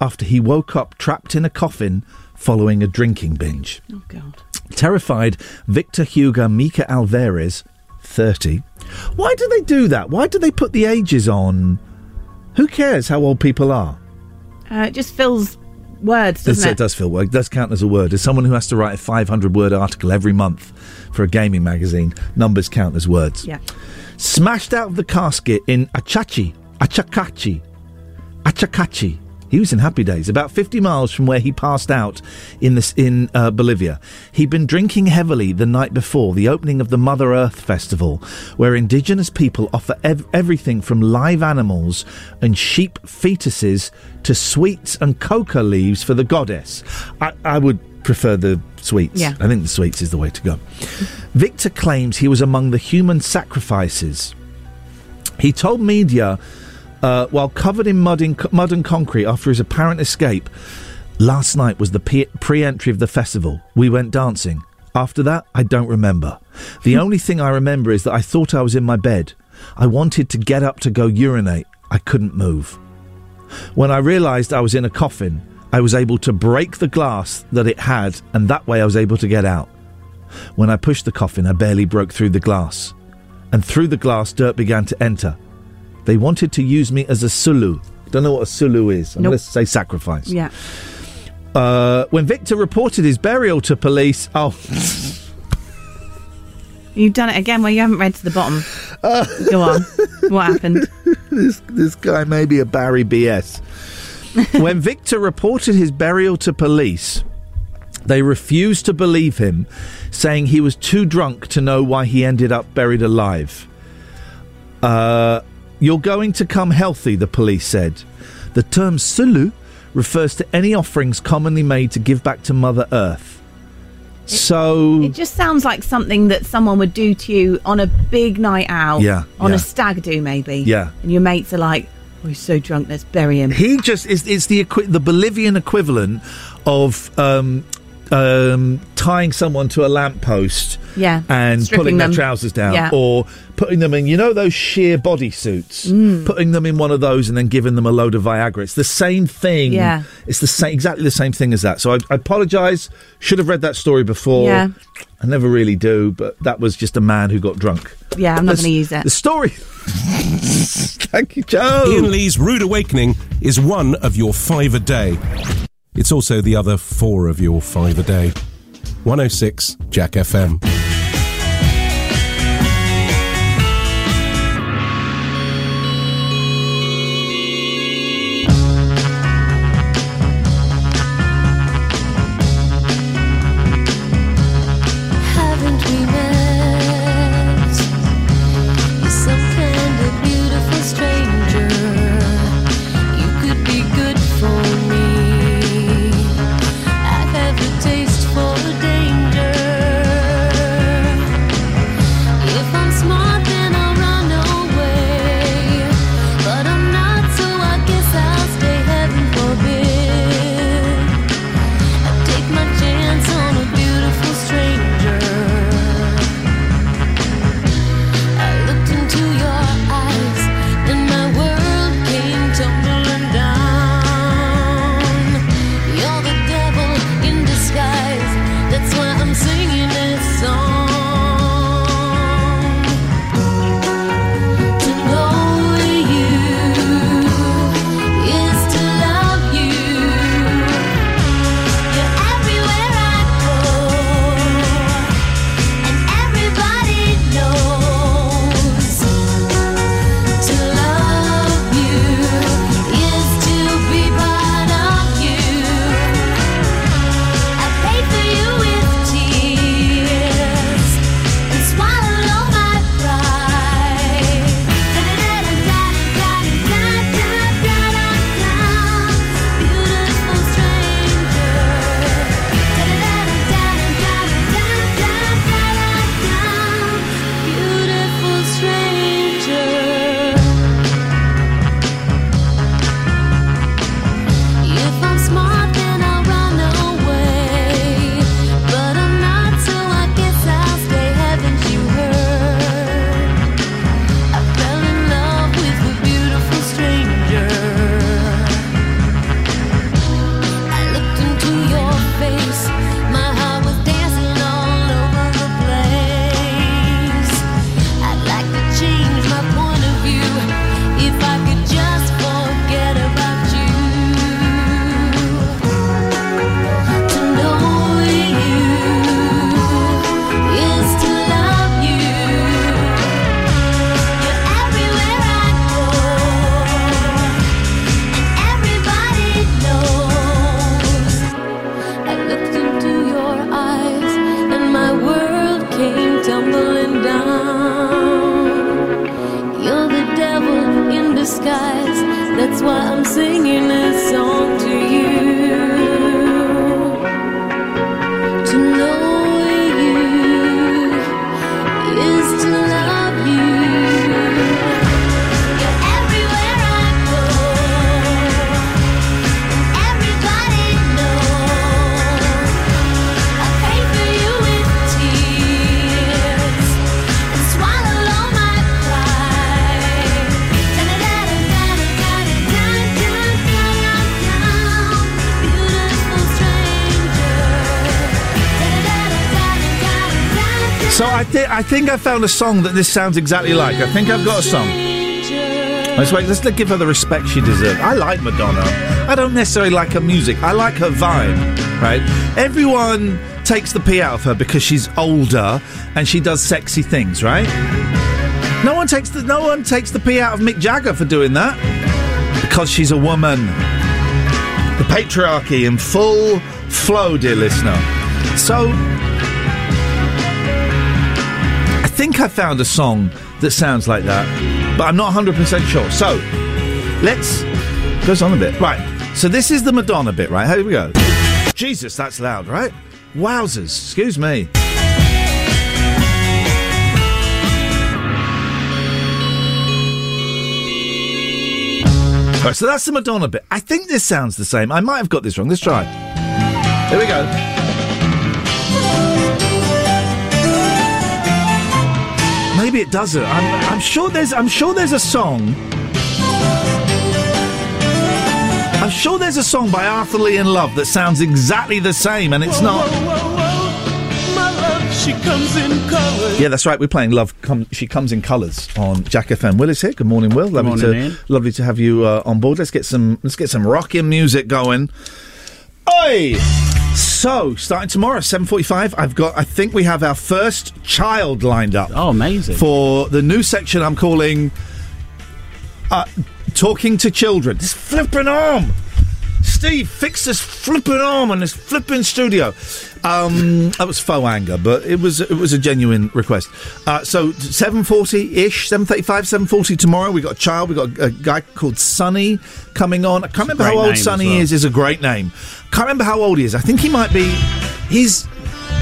after he woke up trapped in a coffin following a drinking binge. Oh, God. Terrified Victor Hugo Mica Alvarez, 30. Why do they do that? Why do they put the ages on? Who cares how old people are? Uh, it just fills words, doesn't It it? does feel work. It does count as a word. As someone who has to write a 500 word article every month for a gaming magazine, numbers count as words. Yeah. Smashed out of the casket in Achachi, Achacachi, Achacachi. He was in Happy Days, about 50 miles from where he passed out in this in uh, Bolivia. He'd been drinking heavily the night before the opening of the Mother Earth Festival, where indigenous people offer ev- everything from live animals and sheep fetuses to sweets and coca leaves for the goddess. I, I would prefer the sweets. Yeah. I think the sweets is the way to go. Victor claims he was among the human sacrifices. He told media, uh, while covered in mud, in mud and concrete after his apparent escape, last night was the pre-entry of the festival. We went dancing. After that, I don't remember. The only thing I remember is that I thought I was in my bed. I wanted to get up to go urinate. I couldn't move. When I realised I was in a coffin, I was able to break the glass that it had, and that way I was able to get out. When I pushed the coffin, I barely broke through the glass. And through the glass, dirt began to enter. They wanted to use me as a sullu. Don't know what a sullu is. I'm Nope. going to say sacrifice. Yeah. Uh, when Victor reported his burial to police, oh, You've done it again where you haven't read to the bottom. Go on. What happened? this this guy may be a Barry BS. when Victor reported his burial to police, they refused to believe him, saying he was too drunk to know why he ended up buried alive. Uh, you're going to come healthy, the police said. The term sullu refers to any offerings commonly made to give back to Mother Earth. So It just sounds like something that someone would do to you on a big night out. Yeah, On yeah. a stag do, maybe. Yeah. And your mates are like, oh, he's so drunk, let's bury him. He just is it's the equi- the Bolivian equivalent of um, um, tying someone to a lamppost Yeah. and Stripping pulling them. their trousers down, Yeah. or putting them in you know those sheer bodysuits, Mm. putting them in one of those and then giving them a load of Viagra. It's the same thing. Yeah. it's the same exactly the same thing as that. So I, I apologise. Should have read that story before. Yeah. I never really do, but that was just a man who got drunk. Yeah, I'm not going to use it. The story. Thank you, Joe. Iain Lee's Rude Awakening is one of your five a day. It's also the other four of your five a day. 106 Jack FM. I, think I found a song that this sounds exactly like. I think I've got a song. Let's wait. Let's give her the respect she deserves. I like Madonna. I don't necessarily like her music. I like her vibe. Right? Everyone takes the pee out of her because she's older and she does sexy things. Right? No one takes the no one takes the pee out of Mick Jagger for doing that because she's a woman. The patriarchy in full flow, dear listener. So think I found a song that sounds like that, but I'm not 100% sure. So, let's. Goes on a bit. Right. So, this is the Madonna bit, right? Here we go. Jesus, that's loud, right? Wowzers. Excuse me. Right, so that's the Madonna bit. I think this sounds the same. I might have got this wrong. Let's try. Here we go. Maybe it doesn't. I'm, I'm sure there's. I'm sure there's a song. I'm sure there's a song by Arthur Lee and Love that sounds exactly the same, and it's not. My love, she comes in colors. Yeah, that's right. We're playing Love. Come, she comes in colours on Jack FM. Will is here. Good morning, Will. Lovely morning, to Iain. lovely to have you uh, on board. Let's get some let's get some rocking music going. Oi! So starting tomorrow, seven forty-five. I've got. I think we have our first child lined up. Oh, amazing! For the new section, I'm calling uh, "Talking to Children." This flipping arm. Steve, fix this flipping arm on this flipping studio. Um, that was faux anger, but it was it was a genuine request. Uh, so seven forty ish, seven thirty five, seven forty tomorrow. We got a child. We got a guy called Sonny coming on. I can't remember how old Sonny well. is. Is a great name. Can't remember how old he is. I think he might be. He's.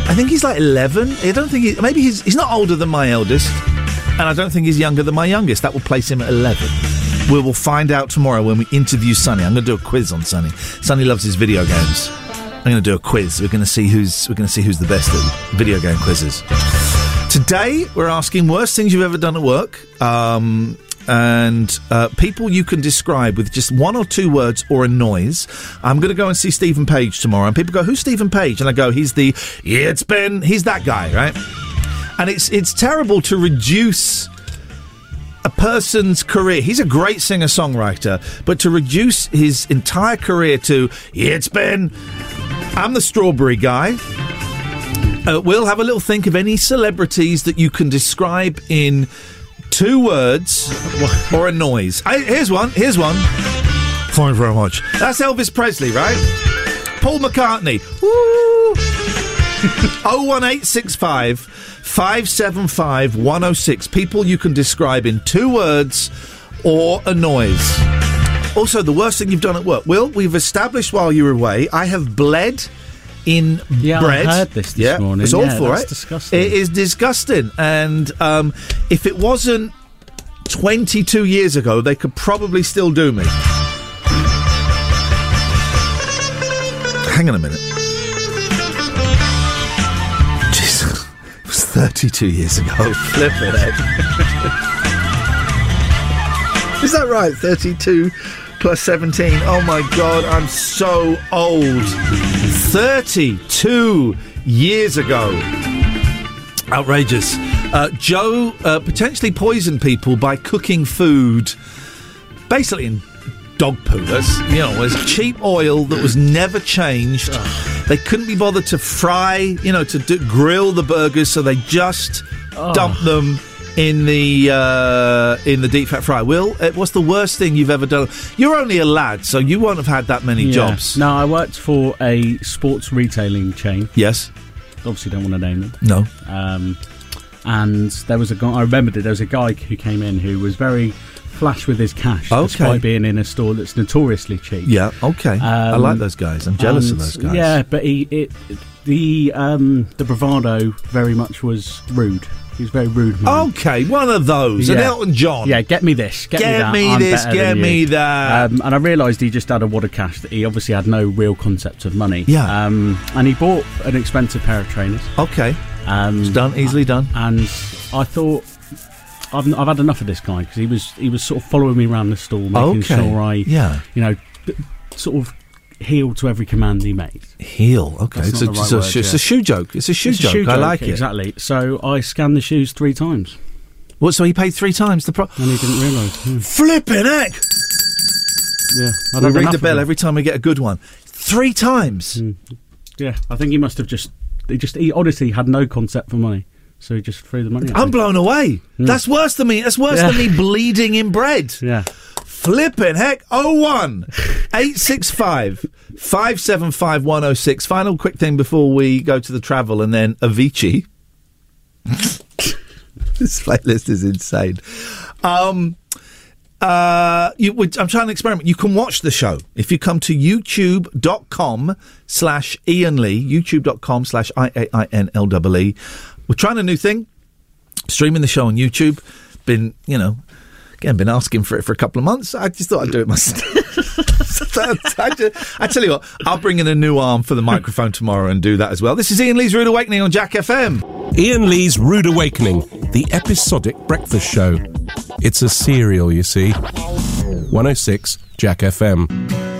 I think he's like eleven. I don't think he. Maybe he's. He's not older than my eldest, and I don't think he's younger than my youngest. That will place him at eleven. We will find out tomorrow when we interview Sonny. I'm going to do a quiz on Sonny. Sonny loves his video games. I'm going to do a quiz. We're going to see who's we're going to see who's the best at video game quizzes. Today we're asking worst things you've ever done at work, um, and uh, people you can describe with just one or two words or a noise. I'm going to go and see Steven Page tomorrow, and people go, "Who's Steven Page?" And I go, "He's the yeah, it's Ben. He's that guy, right?" And it's it's terrible to reduce a person's career. He's a great singer songwriter, but to reduce his entire career to it's Ben. I'm the strawberry guy. Uh, we'll have a little think of any celebrities that you can describe in two words or a noise. I, here's one. Here's one. Thank you very much. That's Elvis Presley, right? Paul McCartney. Woo! 01865 575 106. People you can describe in two words or a noise. Also, the worst thing you've done at work. Will, we've established while you were away, I have bled in Yeah, I bread. heard this this yeah, morning. It's Yeah, awful, that's right? disgusting. It is disgusting. And um, if it wasn't 22 years ago, they could probably still do me. Hang on a minute. 32 years ago. Flip it. Is that right? 32 plus 17. Oh my god, I'm so old. 32 years ago. Outrageous. Uh, Joe uh, potentially poisoned people by cooking food basically in dog poo. That's, you know, it was cheap oil that was never changed. They couldn't be bothered to fry, you know, to do, grill the burgers, so they just Oh. dumped them in the uh, in the deep fat fryer. Will, what's the worst thing you've ever done? You're only a lad, so you won't have had that many Yeah. jobs. No, I worked for a sports retailing chain. Yes. Obviously, don't want to name them. No. Um, and there was a guy. I remembered it. There was a guy who came in who was very flash with his cash, Okay. despite being in a store that's notoriously cheap. Yeah, okay. I Um, like those guys. I'm jealous of those guys. Yeah, but he it, the um, the bravado very much was rude. He was very rude. Man. Okay, one of those. An Elton John. Yeah, get me this. Get, Get me that. me this, get me you. that. Um, and I realised he just had a wad of cash that he obviously had no real concept of money. Yeah. Um, and he bought an expensive pair of trainers. Okay. Um, It's done, easily done. And I thought. I've, I've had enough of this guy because he was he was sort of following me around the store, making Okay. sure I, Yeah. you know, sort of heel to every command he made. Heel. Okay, it's, a, the it's, a, word, it's yeah. a shoe joke. It's a shoe It's a joke. shoe I like it. exactly. So I scanned the shoes three times. What? So he paid three times the price? And he didn't realise. Yeah. Flipping heck! Yeah, I'd We ring the bell every time we get a good one. Three times. Hmm. Yeah, I think he must have just. He just. He honestly had no concept for money, so he just threw the money. I'm blown away. That's worse than me. That's worse Yeah. than me bleeding in bread. Yeah. Flipping heck. 01 865 575 106. Final quick thing before we go to the travel and then Avicii. this playlist is insane. Um, uh, you, I'm trying to experiment. You can watch the show if you come to youtube.com slash Iain Lee, youtube.com slash I-A-I-N-L-E-E. We're trying a new thing, streaming the show on YouTube. Been, you know, again, been asking for it for a couple of months. I just thought I'd do it myself. I, ju- I tell you what, I'll bring in a new arm for the microphone tomorrow and do that as well. This is Iain Lee's Rude Awakening on Jack FM. Iain Lee's Rude Awakening, the episodic breakfast show. It's a serial, you see. 106 Jack FM.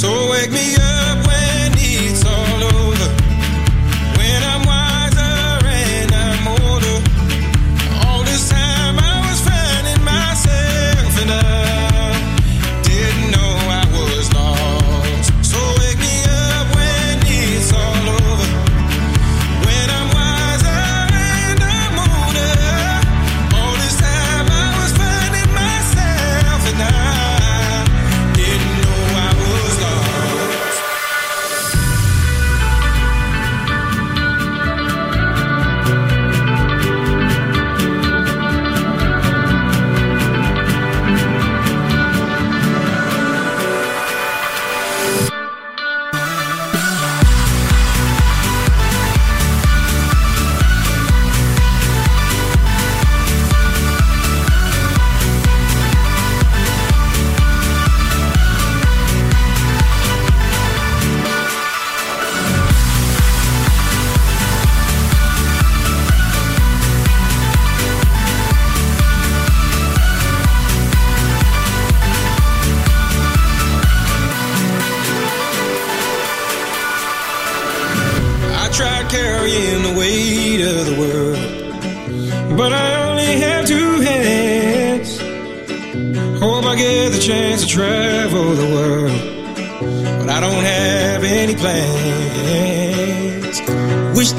So wake me up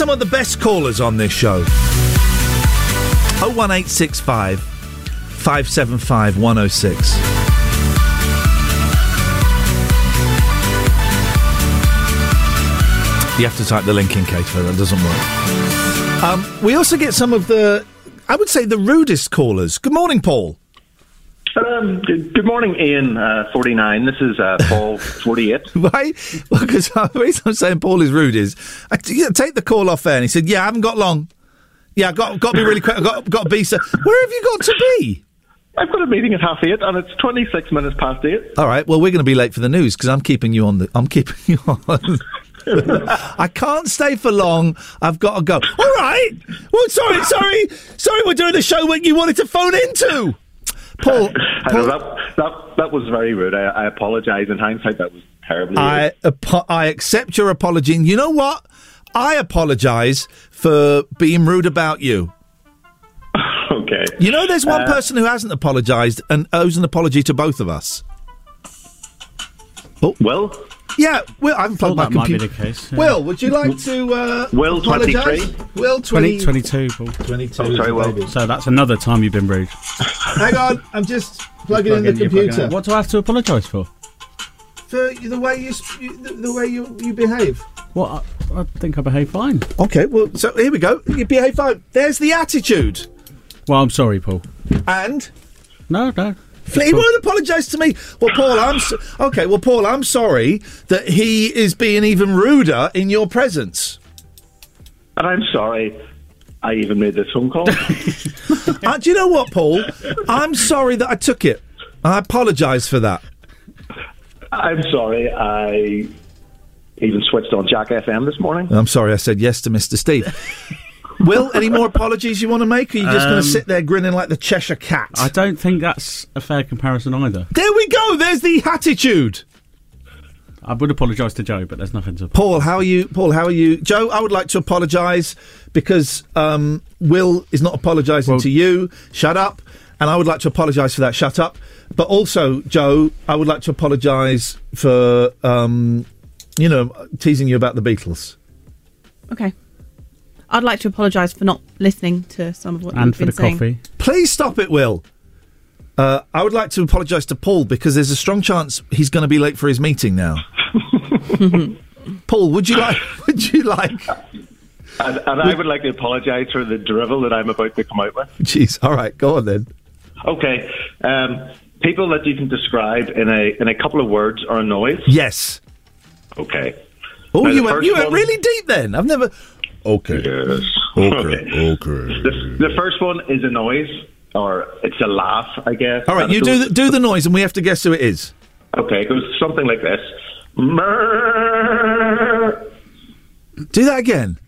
some of the best callers on this show. Oh one eight six five five seven five one oh six. You have to type the link in, Kate, for that doesn't work. Um, we also get some of the, I would say, the rudest callers. Good morning, Paul. Um, good morning, Iain. Uh, Forty nine. This is uh, Paul. Forty eight. Why? Well, because the reason I'm saying Paul is rude is I t- take the call off air, and he said, "Yeah, I haven't got long. Yeah, I got got to be really quick. I got got to be so. Where have you got to be? I've got a meeting at half eight, and it's twenty six minutes past eight. All right. Well, we're going to be late for the news because I'm keeping you on the. I'm keeping you on. I can't stay for long. I've got to go. All right. Well, sorry, sorry, sorry. We're doing the show when you wanted to phone into. Paul, I know that that that was very rude. I, I apologise. In hindsight, that was terribly. I apo- I accept your apology. And you know what? I apologise for being rude about you. okay. You know, there's one Uh, person who hasn't apologised and owes an apology to both of us. Oh. Will? Yeah, Will, I haven't plugged my that might be computer. the case, yeah. Will, would you like to? Uh, Will, apologise? 23? Will, 20, 20, 22, Paul. 22. Oh, sorry, Will. So that's another time you've been rude. Hang on, I'm just plugging in the Plug you're plugging computer. in. What do I have to apologise for? For the way you, sp- you the, the way you, you behave. What? I, I think I behave fine. Okay, well, so here we go. You behave fine. There's the attitude. Well, I'm sorry, Paul. And No, no. He won't apologise to me. Well, Paul, I'm so- okay. Well, Paul, I'm sorry that he is being even ruder in your presence. And I'm sorry. I even made this phone call. uh, do you know what, Paul? I'm sorry that I took it. I apologise for that. I'm sorry. I even switched on Jack FM this morning. I'm sorry I said yes to Mr. Steve. Will, any more apologies you want to make? Or are you just going Um, to sit there grinning like the Cheshire Cat? I don't think that's a fair comparison either. There we go. There's the attitude. I would apologise to Joe, but there's nothing to. Paul, how are you? Paul, how are you? Joe, I would like to apologise because um, Will is not apologising to you. Shut up. And I would like to apologise for that. Shut up. But also, Joe, I would like to apologise for, um, you know, teasing you about the Beatles. Okay. I'd like to apologise for not listening to some of what And you've for been the saying. coffee. Please stop it, Will. Uh, I would like to apologise to Paul because there's a strong chance he's going to be late for his meeting now. Paul, would you like? Would you like? And, and I would like to apologise for the drivel that I'm about to come out with. Jeez. All right, go on then. Okay. Um, people that you can describe in a in a couple of words or a noise. Yes. Okay. Oh, Now, you went, first you went one- really deep then. I've never. Okay. Yes. Okay. Okay. The, the first one is a noise, or it's a laugh, I guess. All right, And you do the, do the noise, and we have to guess who it is. Okay, it goes something like this. Do that again.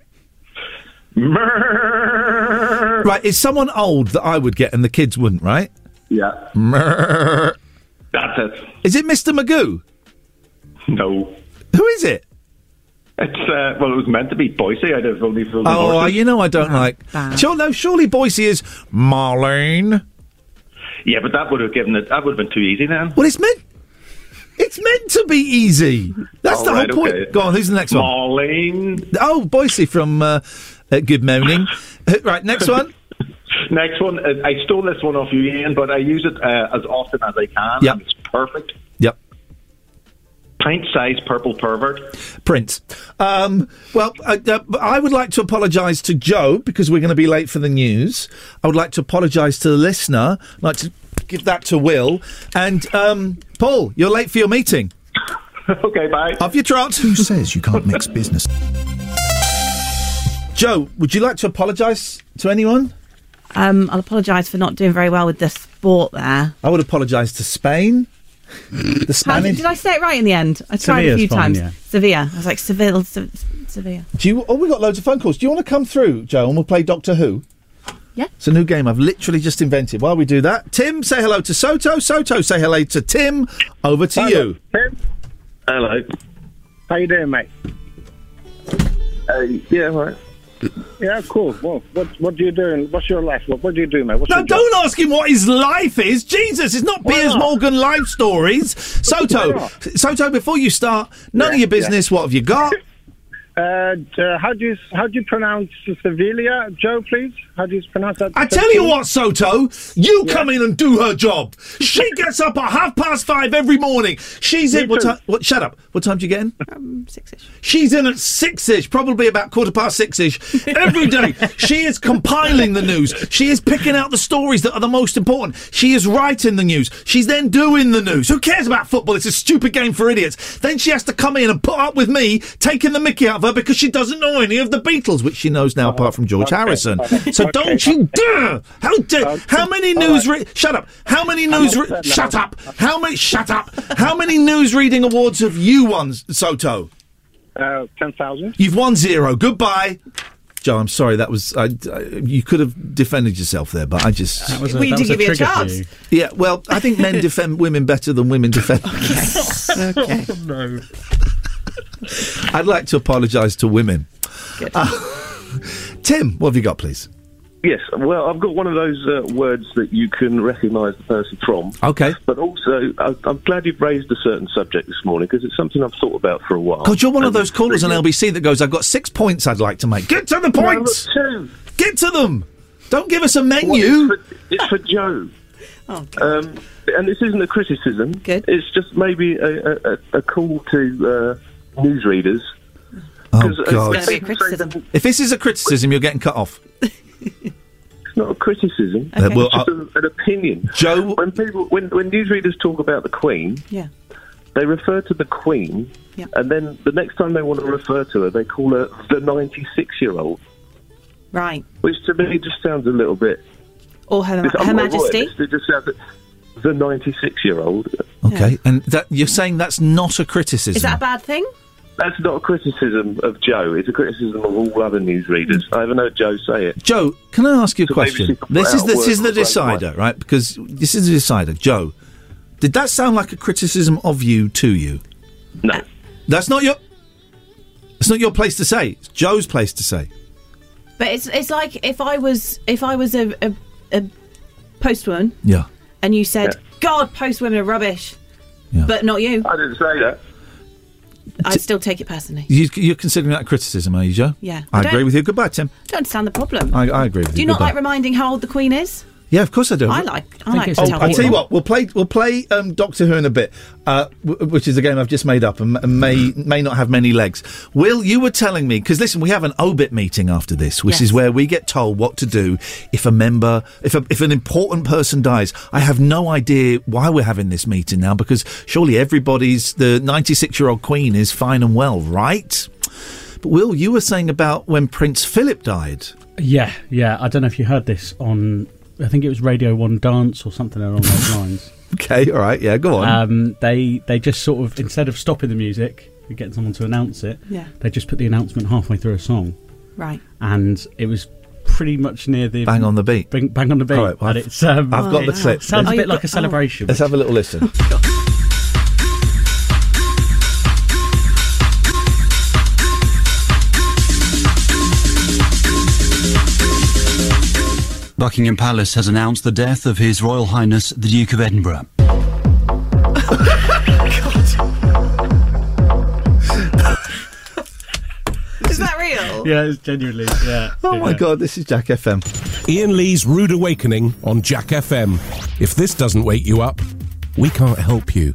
Right, it's someone old that I would get, and the kids wouldn't, right? Yeah. That's it. Is it Mr. Magoo? No. Who is it? It's uh, well, it was meant to be Boycie. I'd have only filled Oh, uh, you know I don't like. Sure, no, surely Boycie is Marlene. Yeah, but that would have given it. That would have been too easy then. Well, it's meant. It's meant to be easy. That's All the right, whole point. okay. Go on, who's the next one? Marlene. Oh, Boycie from uh, uh, Good Morning. Uh, right, next one. Next one. uh, I stole this one off you, Iain, but I use it uh, as often as I can. Yep. and It's perfect. Yep. Pint-sized purple pervert. Prince. Um, well, uh, uh, I would like to apologise to Joe because we're going to be late for the news. I would like to apologise to the listener. I'd like to give that to Will. And um, Paul, you're late for your meeting. okay, bye. Off your trot. Who says you can't mix business? Joe, would you like to apologise to anyone? Um, I'll apologise for not doing very well with the sport there. I would apologise to Spain. The How did, Spanish. did I say it right in the end? I tried a few fine, times. yeah. Sevilla. I was like Seville, Se- Sevilla. Do you? Oh, we got loads of phone calls. Do you want to come through, Joe, and we'll play Doctor Who? Yeah. It's a new game I've literally just invented. While we do that, Tim, say hello to Soto. Soto, say hello to Tim. Over to you. Tim. Hello. How you doing, mate? Uh, yeah, all right. Yeah, cool. Well, what what do you do? What's your life? What, what do you do, mate? What's No, don't ask him what his life is. Jesus, it's not Why Piers not? Morgan life stories. Soto. Soto, before you start, none of your business. What have you got? Uh, uh, how do you how do you pronounce Sevilla, Joe? Please, how do you pronounce that? I tell you what, Soto, you come in and do her job. She gets up at half past five every morning. She's in. What too. time? What? Shut up. What time do you get in? Um, six-ish. She's in at six ish, probably about quarter past six ish every day. she is compiling the news. She is picking out the stories that are the most important. She is writing the news. She's then doing the news. Who cares about football? It's a stupid game for idiots. Then she has to come in and put up with me taking the mickey out of her because she doesn't know any of the Beatles, which she knows now apart from George okay. Harrison. Okay. So Okay. don't you dare! How dare! How many news? Re- shut up! How many news? Re- shut up! How many? Shut up! How many news reading awards have you won, Soto? Uh, Ten thousand. You've won zero. Goodbye. Joe, I'm sorry. That was I, I- you could have defended yourself there, but I just That was a- We that did was a give you a trigger for chance. you. Yeah, well, I think men defend women better than women defend. Okay. Okay. no. I'd like to apologise to women. Uh, Tim, what have you got, please? Yes, well, I've got one of those uh, words that you can recognise the person from. Okay. But also, I, I'm glad you've raised a certain subject this morning because it's something I've thought about for a while. God, you're one of those callers on LBC that goes, "I've got six points I'd like to make." Get to the No, points. got two. Get to them. Don't give us a Well, menu. it's, for, it's for Joe. Oh, Um, and this isn't a criticism. Good. It's just maybe a, a, a, a call to uh, newsreaders. Oh 'Cause, uh, God! when people say that If this is a criticism, you're getting cut off. It's not a criticism. Okay. It's well, just uh, a, an opinion. Joe, when people when when newsreaders talk about the Queen, Yeah. they refer to the Queen, Yeah. and then the next time they want to refer to her, they call her the ninety-six-year-old, Right. which to me just sounds a little bit. Or Her, It's- her not a Majesty. It just sounds the ninety-six-year-old. Okay, and that you're saying that's not a criticism. Is that a bad thing? That's not a criticism of Joe. It's a criticism of all other newsreaders. I haven't heard Joe say it. Joe, can I ask you a So maybe question? she could put This is this is the decider, right? Because this is the decider. Joe, did that sound like a criticism of you to you? No. That's not your. It's not your place to say. It's Joe's place to say. But it's it's like if I was if I was a a, a postwoman Yeah. and you said, "God, postwomen are rubbish," but not you. I didn't say that. I'd still take it personally. You, you're considering that a criticism, are you, Joe? Yeah. I I, agree with you. Goodbye, Tim. Don't understand the problem. I, I agree with Do you. Do you not Goodbye. like reminding how old the Queen is? Yeah, of course I do. I like I, like to Oh, tell I people. tell you what, we'll play we'll play um, Doctor Who in a bit, uh, w- which is a game I've just made up and, and may may not have many legs. Will, you were telling me because listen, we have an obit meeting after this, which Yes. is where we get told what to do if a member, if a, if an important person dies. I have no idea why we're having this meeting now because surely everybody's the ninety six year old Queen is fine and well, right? But Will, you were saying about when Prince Philip died. Yeah, yeah. I don't know if you heard this on. I think it was Radio One Dance or something along those lines. Okay, all right, yeah, go on. Um, they they just sort of instead of stopping the music and getting someone to announce it, Yeah. they just put the announcement halfway through a song, Right. and it was pretty much near the Bang on the beat. Bang, bang on the beat. All right, well, and I've- it's um, I've got the clip. Sounds Oh, a bit like got- a celebration. Let's have a little listen. Buckingham Palace has announced the death of His Royal Highness the Duke of Edinburgh. Is that real? yeah, it's genuinely. Yeah. Oh my yeah. god, this is Jack FM. Iain Lee's Rude Awakening on Jack FM. If this doesn't wake you up, we can't help you.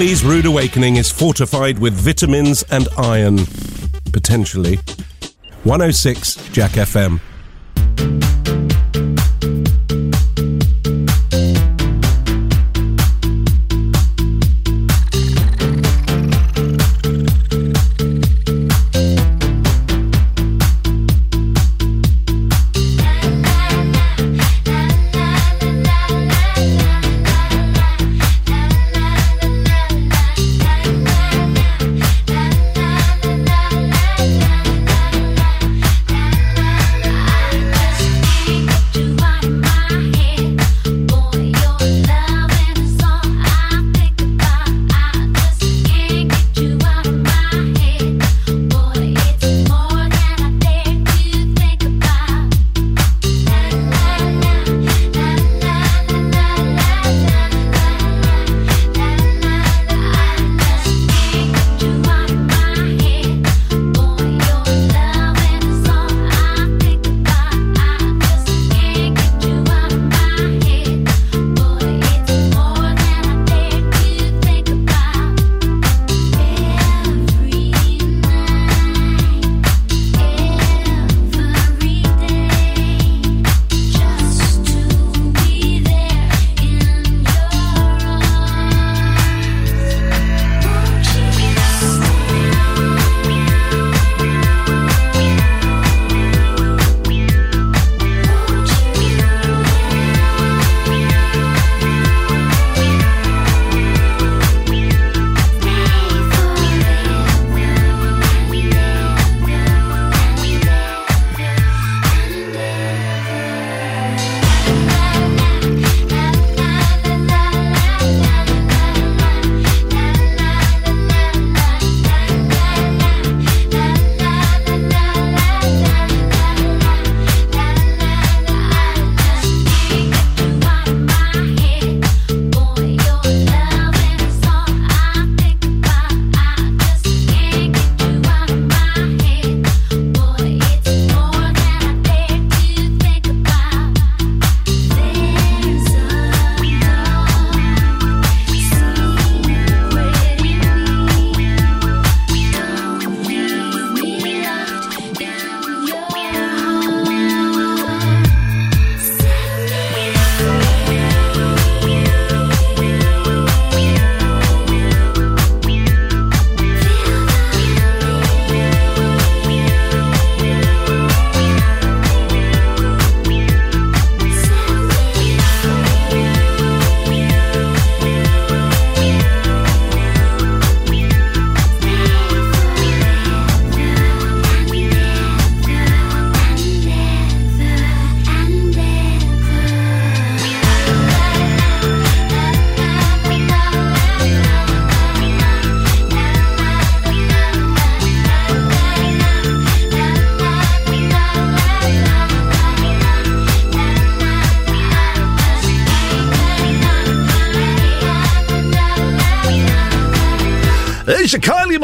Lee's Rude Awakening is fortified with vitamins and iron, potentially. 106 Jack FM.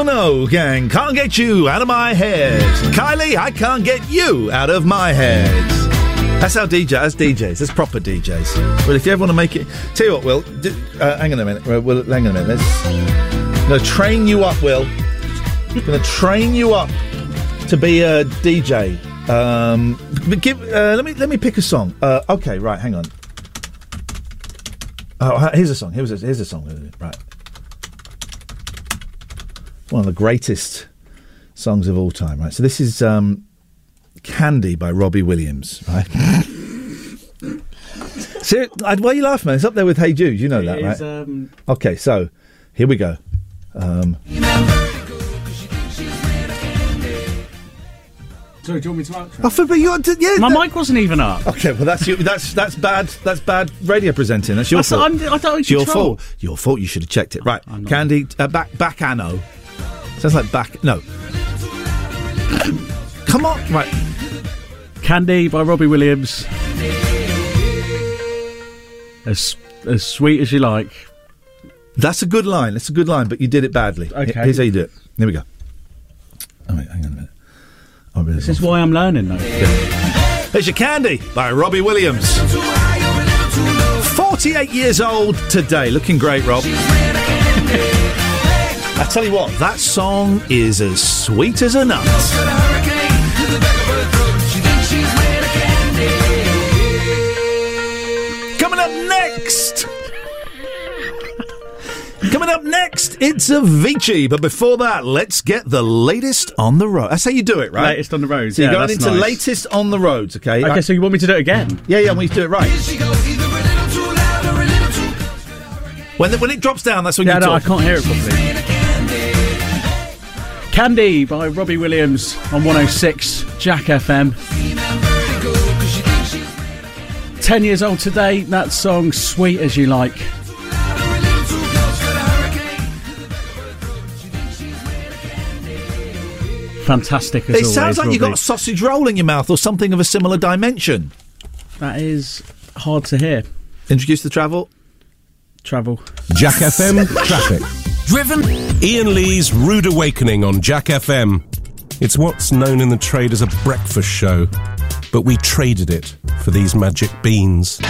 Minogue gang. Can't get you out of my head. Kylie, I can't get you out of my head. That's how DJ, that's DJs, that's proper DJs. Well, if you ever want to make it, tell you what, Will, uh, hang on a minute, Will, hang on a minute. Let's, I'm going to train you up, Will. I'm going to train you up to be a DJ. Um, give, uh, let me let me pick a song. Uh, okay, right, hang on. Oh, here's a song. Here's a, here's a song. Right. One of the greatest songs of all time, right? So this is um, Candy by Robbie Williams, right? Ser- uh, why are you laughing, man? It's up there with Hey Jude. You know that, right? is, um, Okay, so here we go. Um, Sorry, do you want me to outro? Feel, but you're, yeah, My mic wasn't even up. Okay, well that's you, that's that's bad. That's bad radio presenting. That's your That's- fault. I'm- I don't it's your control. fault. Your fault. You should have checked it. Right, Candy. Uh, back back anno. Sounds like back. No. Come on. Right. Candy by Robbie Williams. As as sweet as you like. That's a good line. That's a good line, but you did it badly. Okay. Here's how you do it. Here we go. Oh wait, hang on a minute. Oh, really This is why I'm learning though. There's your candy by Robbie Williams. 48 years old today. Looking great, Rob. I tell you what, that song is as sweet as a nut. Coming up next. Coming up next, it's Avicii. But before that, let's get the latest on the road. That's how you do it, right? Latest on the roads. So you're going into nice. latest on the roads, okay? Okay, so you want me to do it again? Yeah, yeah, I want you to do it right. When, the, when it drops down, that's when Yeah, you no, I can't hear it properly. Candy by Robbie Williams on 106 Jack FM. 10 years old today, that song Sweet as You Like. Fantastic as It always. sounds like you've got a sausage roll in your mouth or something of a similar dimension. That is hard to hear. Introduce the travel. Travel. Jack FM traffic. Driven. Iain Lee's Rude Awakening on Jack FM. It's what's known in the trade as a breakfast show, but we traded it for these magic beans.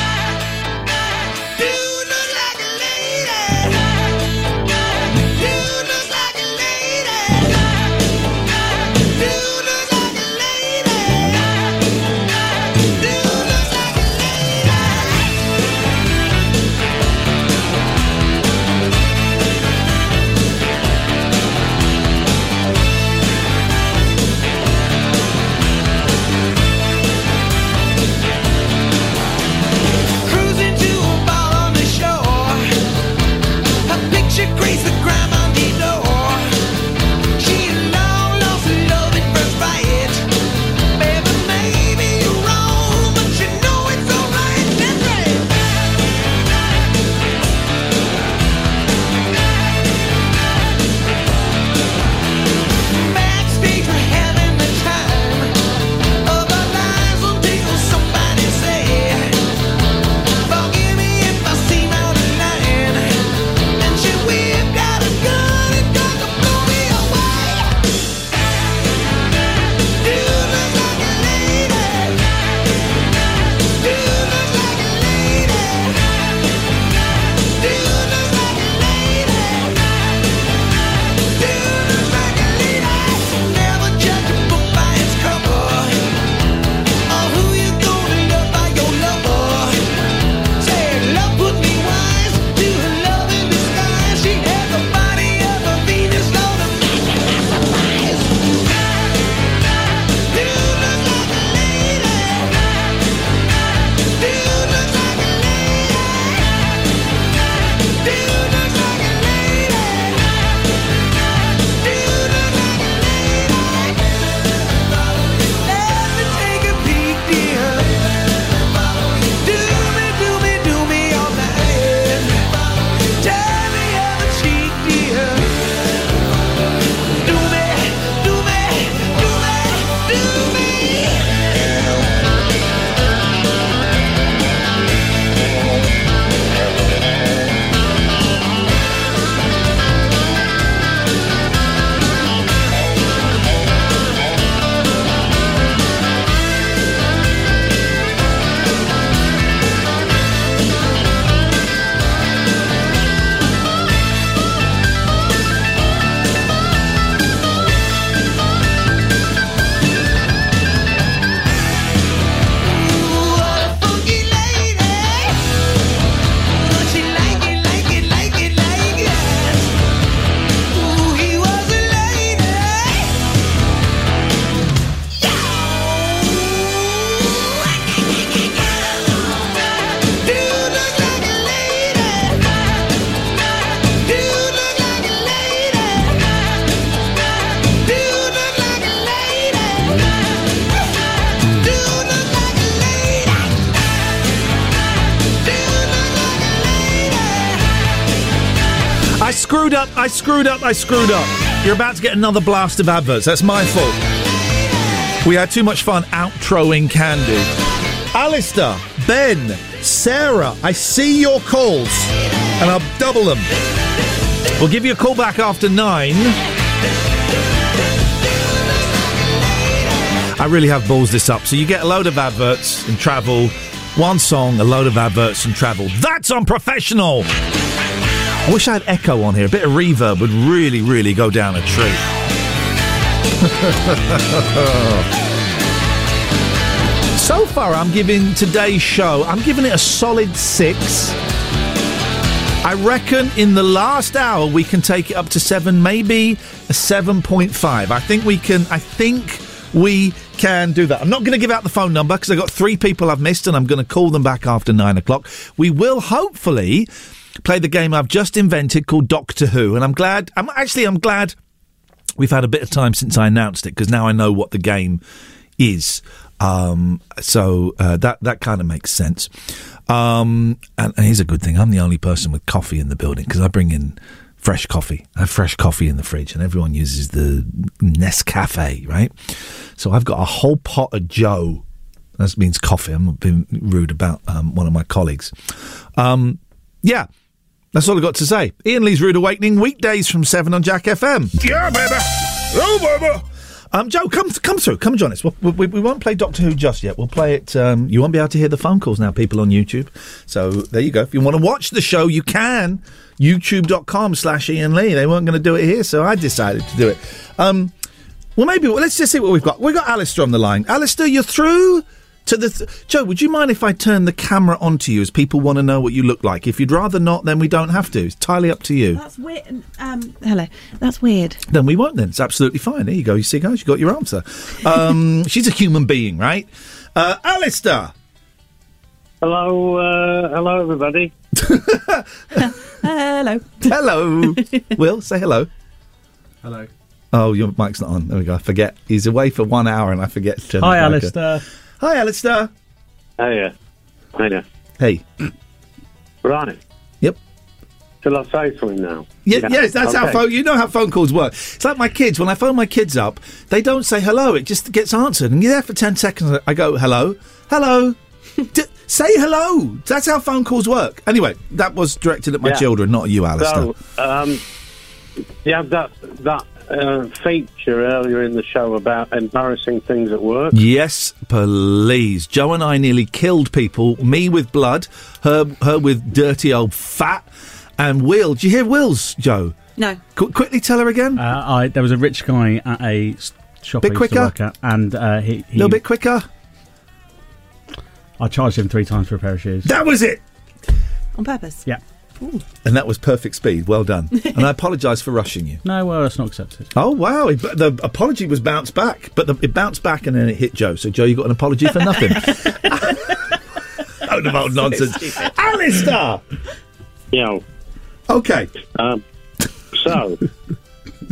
Screwed up, I screwed up, I screwed up. You're about to get another blast of adverts. That's my fault. We had too much fun outroing Candy. Alistair, Ben, Sarah, I see your calls, and I'll double them. We'll give you a call back after nine. I really have balls this up. So you get a load of adverts and travel. One song, a load of adverts and travel. That's unprofessional! I wish I had echo on here. A bit of reverb would really, really go down a treat. so far, I'm giving today's show, I'm giving it a solid six. I reckon in the last hour we can take it up to seven, maybe a 7.5. I think we can, I think we can do that. I'm not going to give out the phone number because I've got three people I've missed and I'm going to call them back after nine o'clock. We will hopefully play the game I've just invented called Doctor Who. And I'm glad, I'm actually, I'm glad we've had a bit of time since I announced it because now I know what the game is. Um, so uh, that that kind of makes sense. Um, and, and here's a good thing: I'm the only person with coffee in the building because I bring in fresh coffee. I have fresh coffee in the fridge, and everyone uses the Nescafe, right? So I've got a whole pot of Joe. That means coffee. I'm not being rude about um, one of my colleagues. Um, yeah, that's all I've got to say. Iain Lee's Rude Awakening, weekdays from 7 on Jack FM. Yeah, baby. Oh, baby. Um, Joe, come come through. Come join us. We, we, we won't play Doctor Who just yet. We'll play it. Um, you won't be able to hear the phone calls now, people on YouTube. So there you go. If you want to watch the show, you can. YouTube.com slash Iain Lee. They weren't going to do it here, so I decided to do it. Um, well, maybe well, let's just see what we've got. We've got Alistair on the line. Alistair, you're through to the. Th- Joe, would you mind if I turn the camera onto you as people want to know what you look like? If you'd rather not, then we don't have to. It's entirely up to you. That's weird. Um, hello. That's weird. Then we won't. Then it's absolutely fine. There you go. You see, guys, you got your answer. Um, she's a human being, right? Uh, Alistair. Hello, uh, hello, everybody. hello. Hello. Will, say hello. Hello. Oh, your mic's not on. There we go. I forget. He's away for one hour and I forget to turn Hi, his mic on. Alistair. Hi, Alistair. Hiya. Hiya. Hey. Right. Yep. Shall I say something now? Yeah, Yes, that's how phone. You know how phone calls work. It's like my kids. When I phone my kids up, they don't say hello. It just gets answered, and you're there for ten seconds. I go hello, hello. D- say hello. That's how phone calls work. Anyway, that was directed at my Yeah. children, not you, Alistair. So, um, had that that uh, feature earlier in the show about embarrassing things at work. Yes, please. Joe and I nearly killed people. Me with blood, her her with dirty old fat, and Will. Did you hear Will's, Joe? No. Qu- quickly tell her again. Uh, I, there was a rich guy at a s- shop Bit I used quicker? to work at, and uh, he, he little bit quicker. I charged him three times for a pair of shoes. That was it. On purpose. Yeah. And that was perfect speed. Well done. and I apologise for rushing you. No, well, that's not accepted. Oh wow! It, the apology was bounced back, but the, it bounced back and then it hit Joe. So Joe, you got an apology for nothing. Load of old nonsense. Alistair. Yeah. Okay. Um, so,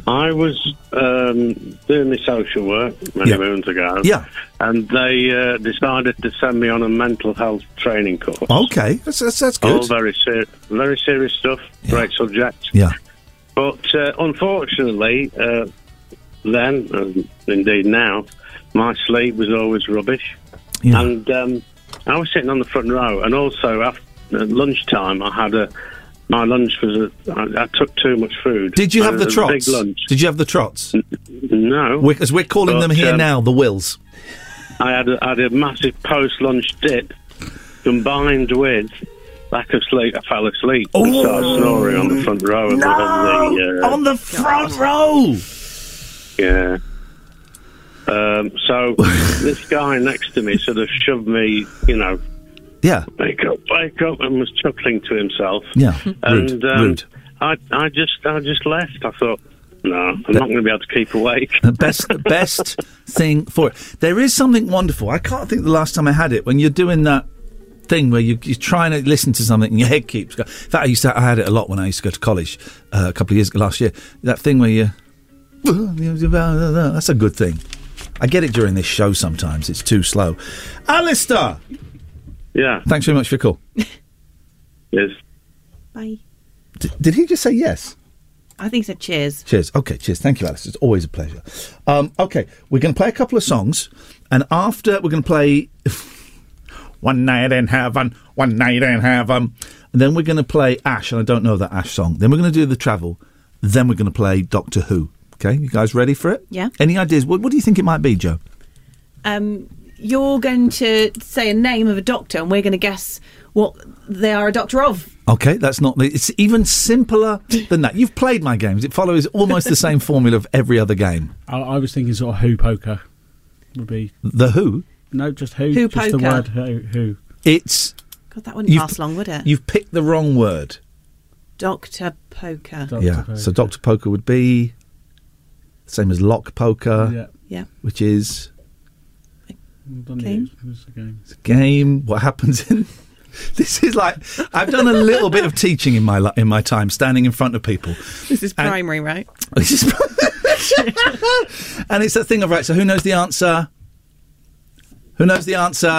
I was um, doing my social work many Yeah. moons ago. Yeah. And they uh, decided to send me on a mental health training course. Okay, that's that's, that's All good. very ser- very serious stuff. Great subject. Yeah. But uh, unfortunately, uh, then and indeed now, my sleep was always rubbish. Yeah. And um, I was sitting on the front row, and also after lunchtime, I had a my lunch was a, I, I took too much food. Did you have And the it was a trots? Big lunch. Did you have the trots? No, We're, as we're calling them here um, now, the Wills. I had a, I had a massive post lunch dip combined with lack of sleep. I fell asleep and started snoring on the front row of the, the uh, on the front row. Yeah. Um, so this guy next to me sort of shoved me, you know, Yeah. wake up, wake up, and was chuckling to himself. Yeah. And Rude. um, Rude. I, I just, I just left. I thought, no, I'm not going to be able to keep awake. The best best thing for it. There is something wonderful. I can't think the last time I had it when you're doing that thing where you, you're trying to listen to something and your head keeps going. In fact, I used to I had it a lot when I used to go to college uh, a couple of years ago, last year. That thing where you that's a good thing. I get it during this show sometimes. It's too slow. Alistair, Yeah. thanks very much for your call. Yes. Bye. D- did he just say yes? I think he said cheers. Cheers. Okay, cheers. Thank you, Alice. It's always a pleasure. Um, okay, we're going to play a couple of songs, and after we're going to play One Night in Heaven, One Night in Heaven, and then we're going to play Ash, and I don't know that Ash song. Then we're going to do The Travel, then we're going to play Doctor Who. Okay, you guys ready for it? Yeah. Any ideas? What, what do you think it might be, Joe? Um, you're going to say a name of a doctor, and we're going to guess what they are a doctor of. Okay, that's not. It's even simpler than that. You've played my games. It follows almost the same formula of every other game. I, I was thinking sort of Who poker would be. The Who? No, just Who. Who just the poker. word Who. who. It's. God, that wouldn't last long, would it? You've picked the wrong word. Doctor Poker. yeah. So Doctor Poker would be same as Lock Poker. Yeah. Yeah. Which is Done Game? it. It a game. a game. What happens in? This is like I've done a little bit of teaching in my li- in my time, standing in front of people. This is And- primary, right? This is and it's that thing of right. So who knows the answer? Who knows the answer?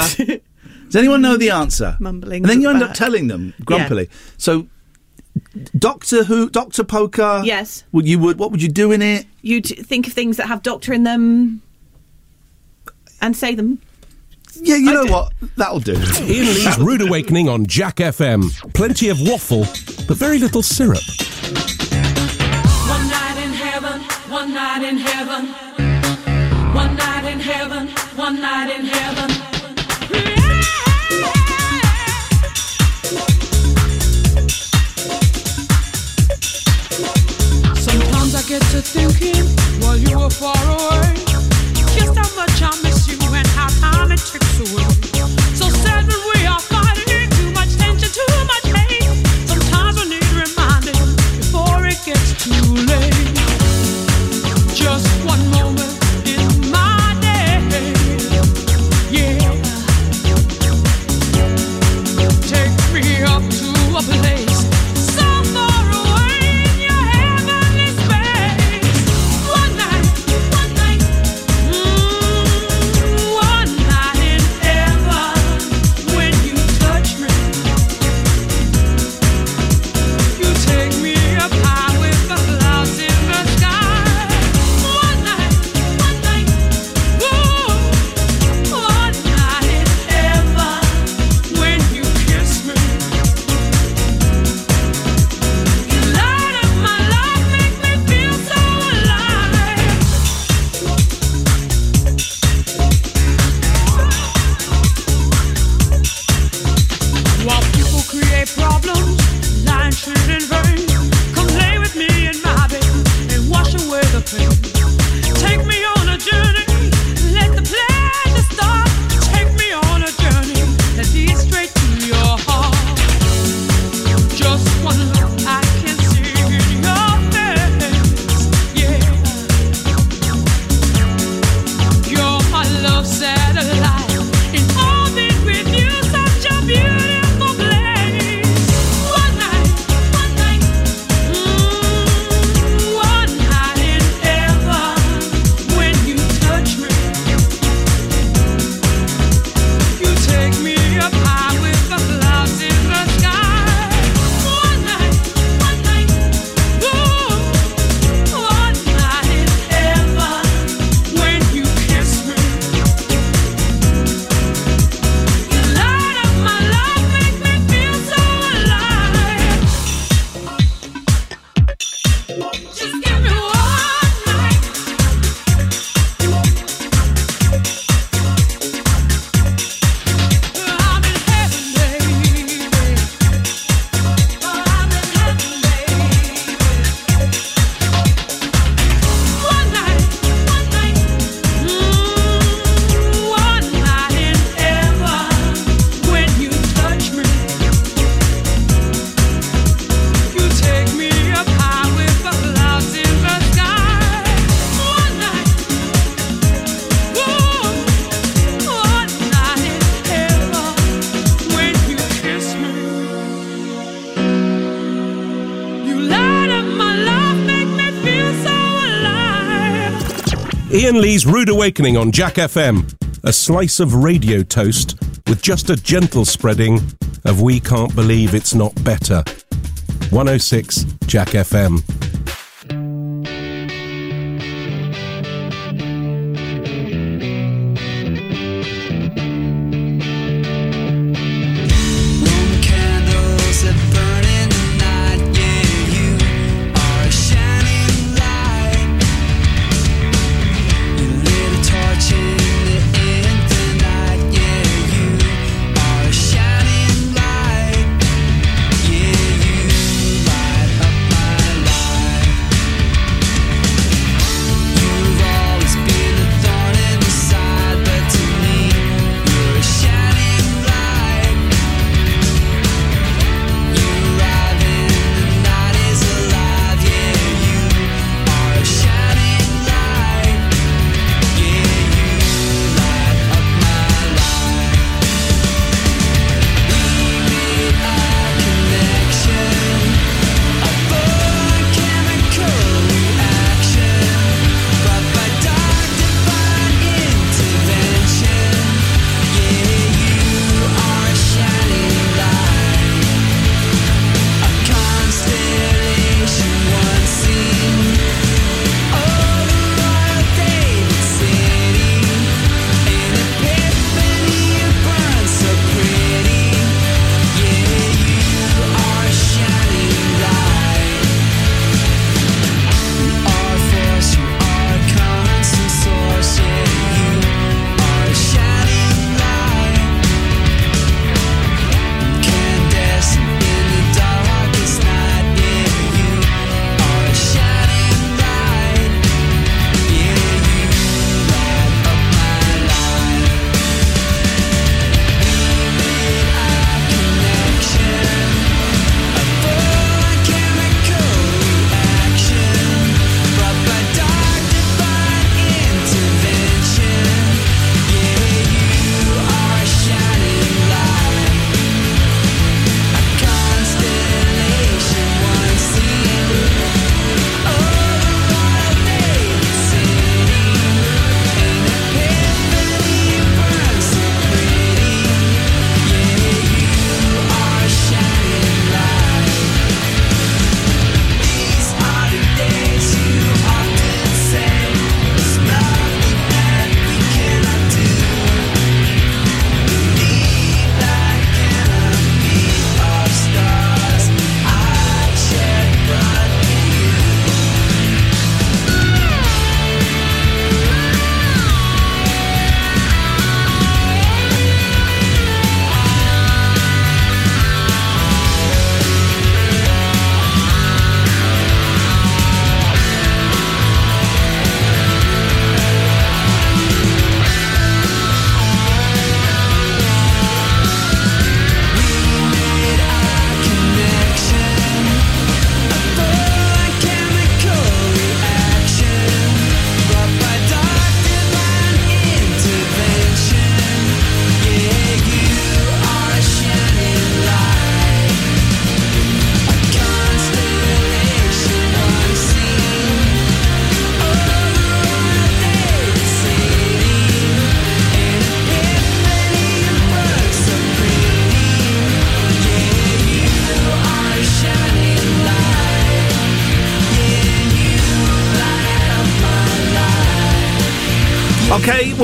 Does anyone know the answer? Mumbling And then you end back. up telling them grumpily. So, Doctor Who, Doctor Poker. Yes. Would you would what would you do in it? You'd think of things that have doctor in them and say them. Yeah, you know what? That'll do. Iain Lee's Rude Awakening on Jack FM. Plenty of waffle, but very little syrup. One night in heaven, one night in heaven. One night in heaven, one night in heaven. Sometimes I get to thinking while you were far away, it ticks away. Iain Lee's Rude Awakening on Jack FM. A slice of radio toast with just a gentle spreading of We Can't Believe It's Not Better. 106 Jack FM.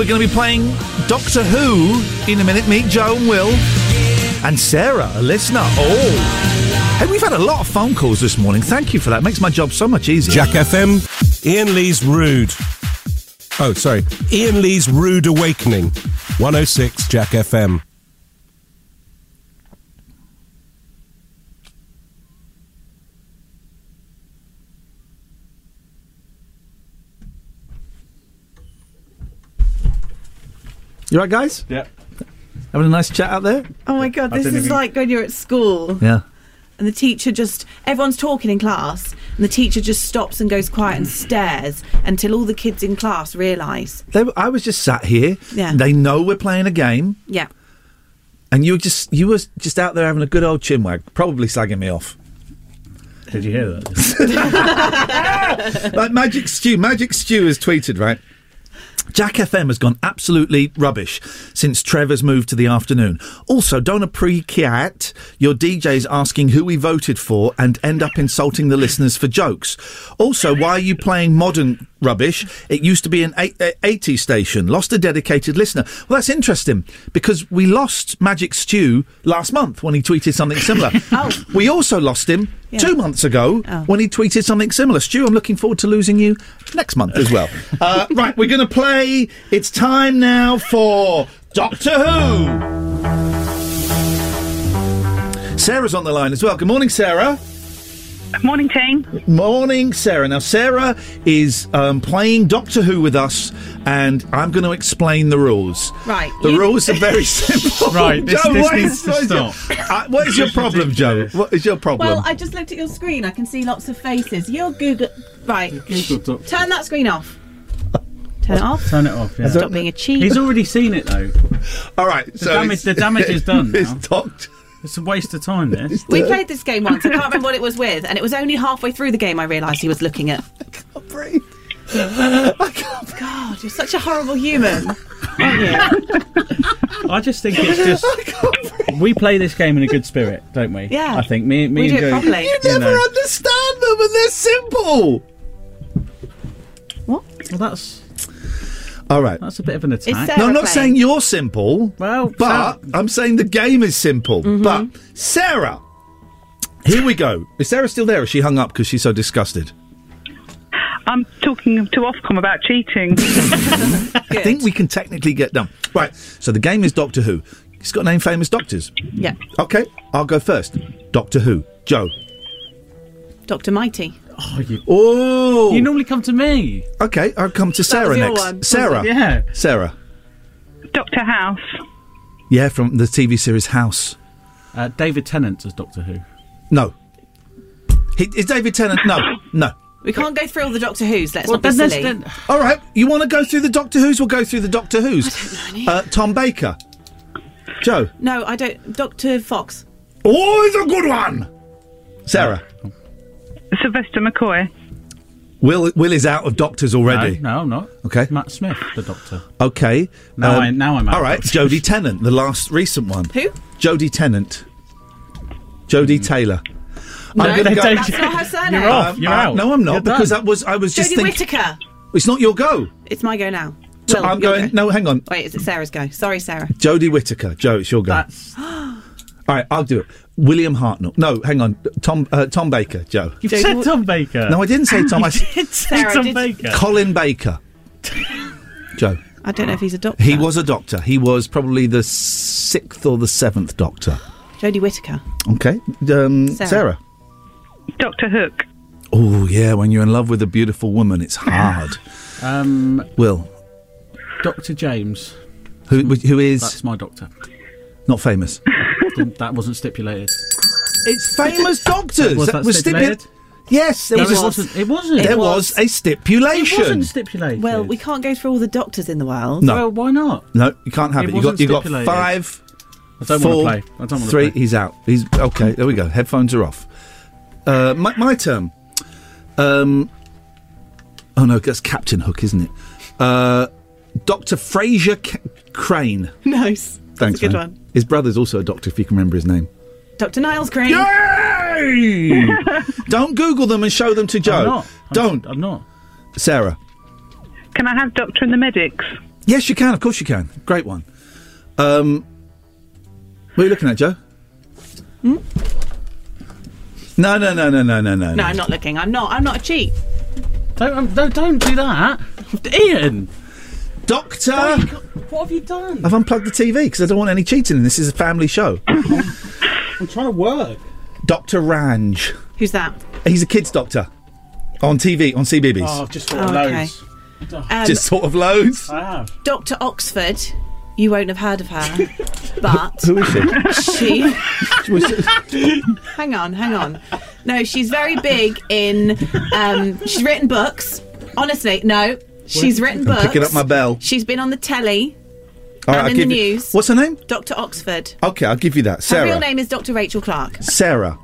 We're going to be playing Doctor Who in a minute. Meet Joe and Will. And Sarah, a listener. Oh. Hey, we've had a lot of phone calls this morning. Thank you for that. Makes my job so much easier. Jack FM, Iain Lee's Rude. Oh, sorry. Iain Lee's Rude Awakening. 106 Jack FM. You right, guys? Yeah. Having a nice chat out there? Oh my god, this is even- like when you're at school Yeah. and the teacher just everyone's talking in class and the teacher just stops and goes quiet and stares until all the kids in class realise. They, I was just sat here. Yeah. They know we're playing a game, Yeah. and you were just you were just out there having a good old chinwag, probably slagging me off. Did you hear that? like Magic Stew. Magic Stew has tweeted, right? Jack FM has gone absolutely rubbish since Trevor's moved to the afternoon. Also, don't appreciate your DJs asking who we voted for and end up insulting the listeners for jokes. Also, why are you playing modern rubbish? It used to be an eight- uh, 80 station. Lost a dedicated listener. Well, that's interesting because we lost Magic Stew last month when he tweeted something similar. oh. We also lost him Yeah. two months ago when he tweeted something similar. Stu, I'm looking forward to losing you next month as well. uh, right, we're going to play. It's time now for Doctor Who. Sarah's on the line as well. Good morning, Sarah. Morning, team. Morning, Sarah. Now, Sarah is um, playing Doctor Who with us, and I'm going to explain the rules. Right. The you- rules are very simple. Right, this- Joe, this what needs is- to what is your- stop. Uh, what is your problem, Joe? What is your problem? Well, I just looked at your screen. I can see lots of faces. You're Google. Right. Google Doc- Turn that screen off. Turn it off. Turn it off. Yeah. Stop being a cheat. He's already seen it though. All right. The so damage. The damage is done. it's now. docked. It's a waste of time. This. We played this game once. I can't remember what it was with, and it was only halfway through the game I realised he was looking at. I can't breathe. God, you're such a horrible human. I just think it's just we play this game in a good spirit, don't we? Yeah. I think me, me We and do it Joe. properly. You never know. understand them, and they're simple. What? Well, that's All right. that's a bit of an attack. No, I'm not saying you're simple. Well, but I'm saying the game is simple. Mm-hmm. But Sarah, here we go. Is Sarah still there? Or she hung up because she's so disgusted? I'm talking to Ofcom about cheating. I think we can technically get done. Right. So the game is Doctor Who. It's got a name famous doctors. Yeah. Okay. I'll go first. Doctor Who. Joe. Doctor Mighty. Oh, you, oh. you normally come to me. Okay. I'll come to Sarah was next. one, Sarah. Yeah. Sarah. Doctor House. Yeah, from the TV series House. Uh, David Tennant as Doctor Who. No. He, is David Tennant? No. No. We can't go through all the Doctor Who's. Let's Well, not be silly. then- All right. You want to go through the Doctor Who's? We'll go through the Doctor Who's. Uh, Tom Baker. Joe. No, I don't. Doctor Fox. Oh, it's a good one. Sarah. Sylvester McCoy. Will Will is out of Doctors already. No, no, I'm not. Okay. Matt Smith, the Doctor. Okay. Now I- now I'm out All right. of Jodie Tennant, the last recent one. Who? Jodie Tennant. Jodie Taylor. No, I'm gonna go. that's not her surname. You're off. Um, You're uh, out. No, I'm not You're because done. that was I was just Jodie thinking. Whittaker. It's not your go. It's my go now. So Will, I'm going. go. No, hang on. Wait, is it Sarah's go? Sorry, Sarah. Jodie Whittaker. Joe, it's your go. That's All right, I'll do it. William Hartnell. No, hang on. Tom uh, Tom Baker. Joe. you've said Wh- Tom Baker. No, I didn't say Tom. I said did say Sarah, Tom did- Baker. Colin Baker. Joe. I don't know if he's a doctor. He was a doctor. He was probably the sixth or the seventh doctor. Jodie Whittaker. Okay. Um, Sarah. Sarah. Doctor Hook. Oh, yeah. When you're in love with a beautiful woman, it's hard. Um, Will. Doctor James. Who, who is That's my doctor. not famous? Didn't- that wasn't stipulated. It's famous doctors. Was that was stipulated? stipu- Yes, there No, was, it wasn't. It wasn't. there It was. was. a stipulation. It wasn't stipulated. Well, we can't go through all the doctors in the world. No. Well, why not? No, you can't have It it. You got wasn't you got five. I don't four, want to play. I don't want to three. play. He's out. He's okay. There we go. Headphones are off. Uh, my, my turn. Um. Oh no, that's Captain Hook, isn't it? Uh, Doctor Frasier C- Crane. Nice. Thanks, That's a good man. one. His brother's also a doctor, if you can remember his name. Dr. Niles Crane. Yay! Don't Google them and show them to Joe. I'm not. I'm- Don't, I'm not. Sarah. Can I have Doctor and the Medics? Yes, you can. Of course, you can. Great one. Um, what are you looking at, Joe? Hmm? No, no, no, no, no, no, no. No, I'm not looking. I'm not. I'm not a cheat. Don't, um, don't, don't do that. Iain! Doctor! What have you done? I've unplugged the TV because I don't want any cheating. in This is a family show. I'm trying to work. Doctor Ranj. Who's that? He's a kids doctor on TV on CBBC. Oh, just Oh, okay. Um, Just sort of loads. I have. Dr. Oxford. You won't have heard of her, but Who is she? she. hang on, hang on. No, she's very big in. Um, she's written books. Honestly, no, she's written I'm books. picking up my bell. She's been on the telly All and I'll in the give you- news. What's her name? Dr. Oxford. Okay, I'll give you that. Her Sarah. real name is Dr. Rachel Clarke. Sarah.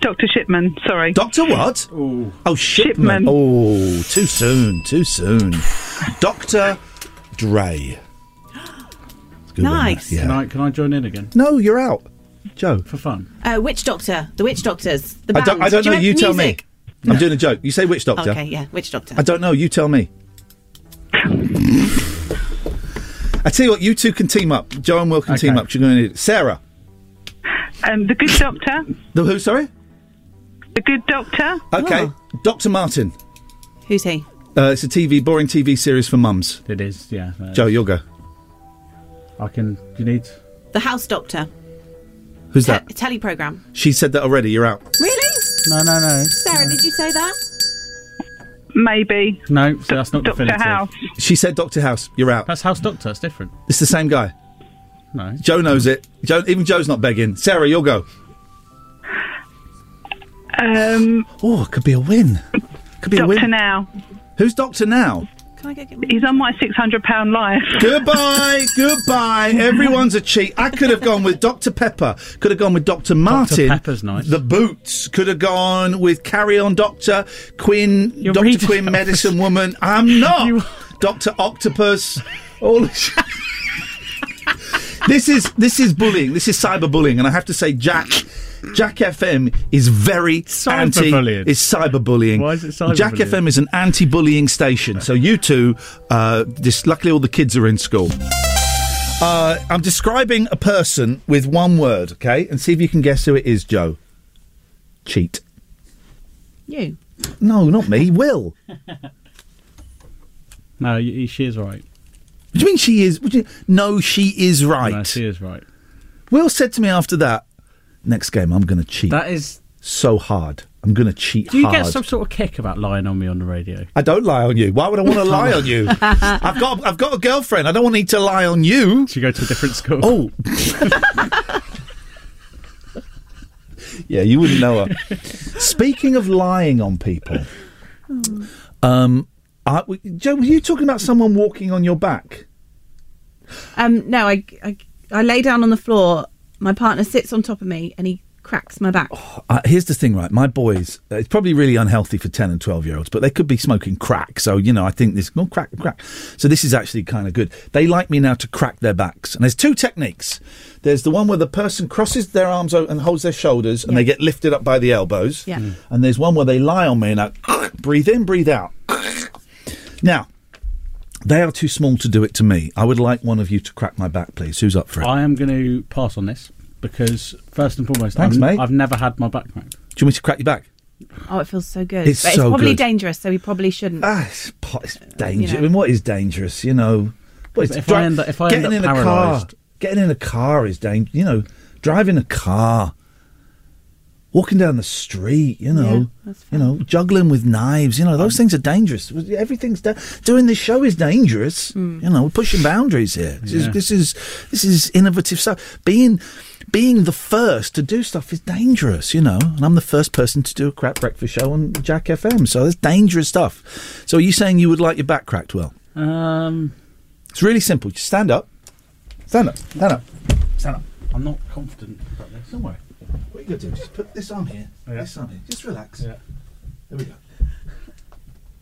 Dr. Shipman, sorry. Doctor what? Oh, Shipman. Shipman. Oh, too soon, too soon. Doctor Dre. It's a good one, Nice. that, Can, Yeah. I, can I join in again? No, you're out, Joe. For fun. Uh, Witch Doctor. The Witch Doctors. The I band. don't. I don't Do know. remember You tell music? me. I'm doing a joke. You say witch doctor. Okay, yeah, Witch Doctor. I don't know. You tell me. I tell you what. You two can team up. Joe and Will can team up. You're going to need Sarah. Um, the Good Doctor. The who? Sorry. The Good Doctor. Okay. Oh. Doctor Martin. Who's he? Uh, it's a TV boring TV series for mums. It is, yeah. Joe, is. you'll go. I can. You need. The House Doctor. Who's that? A telly program. She said that already. You're out. Really? No, no, no. Sarah, did you say that? Maybe. No, so that's not Doctor definitive. House. She said Doctor House. You're out. That's House Doctor. It's different. It's the same guy. No. Joe knows it. Joe, even Joe's not begging. Sarah, you'll go. Um, Oh, it could be a win. Could be a win. Doctor win. Now. Who's Doctor Now? Can I get? He's on my six hundred pound life. Goodbye, goodbye. Everyone's a cheat. I could have gone with Dr. Pepper. Could have gone with Dr. Martin. Dr. Pepper's nice. The Boots. Could have gone with Carry On Doctor, Quinn, Dr. Quinn. Medicine Woman. I'm not. Dr. Octopus. All this is this is bullying. This is cyberbullying, and I have to say, Jack. Jack FM is very anti. Cyberbullying. Is cyberbullying. Why is it cyberbullying? Jack FM is an anti-bullying station. So you two, uh, this, luckily all the kids are in school. Uh, I'm describing a person with one word, okay, and see if you can guess who it is, Joe. Cheat. You. No, not me. Will. No, y- y- she is right. What do you mean she is? You, no, she is right. No, she is right. Will said to me after that, next game I'm going to cheat. That is. so hard. I'm going to cheat Do you hard. get some sort of kick about lying on me on the radio? I don't lie on you. Why would I want to lie on you? I've got I've got a girlfriend. I don't want need to lie on you. You go to a different school? Oh. yeah, you wouldn't know her. Speaking of lying on people, um, W- Joe, were you talking about someone walking on your back? Um, no, I, I, I lay down on the floor. My partner sits on top of me and he cracks my back. Uh, here's the thing, right? My boys, uh, it's probably really unhealthy for 10 and 12 year olds, but they could be smoking crack. So, you know, I think this, no, crack, crack. So this is actually kind of good. They like me now to crack their backs. And there's two techniques. There's the one where the person crosses their arms and holds their shoulders and they get lifted up by the elbows. Yeah. Mm. And there's one where they lie on me and I breathe in, breathe out. Now, they are too small to do it to me. I would like one of you to crack my back, please. Who's up for it? I am going to pass on this because first and foremost, Thanks, mate. I've never had my back cracked. Do you want me to crack your back? Oh, it feels so good. It's but so it's probably good. dangerous, so we probably shouldn't. Ah, it's, po- it's dangerous. know. I mean, what is dangerous? You know, what is If I end up- if I end getting up in a car, getting in a car is dangerous. You know, driving a car, walking down the street. You know, you know, juggling with knives. You know, those things are dangerous. Everything's da- doing this show is dangerous. You know, we're pushing boundaries here. This, is, this is this is innovative stuff. Being being the first to do stuff is dangerous, you know. And I'm the first person to do a crap breakfast show on Jack FM, so that's dangerous stuff. So are you saying you would like your back cracked? Well, Um, it's really simple. Just stand up, stand up, stand up, stand up. I'm not confident about this. Don't worry. What you gonna do? Just put this on here. This on here. Just relax. Yeah. There we go.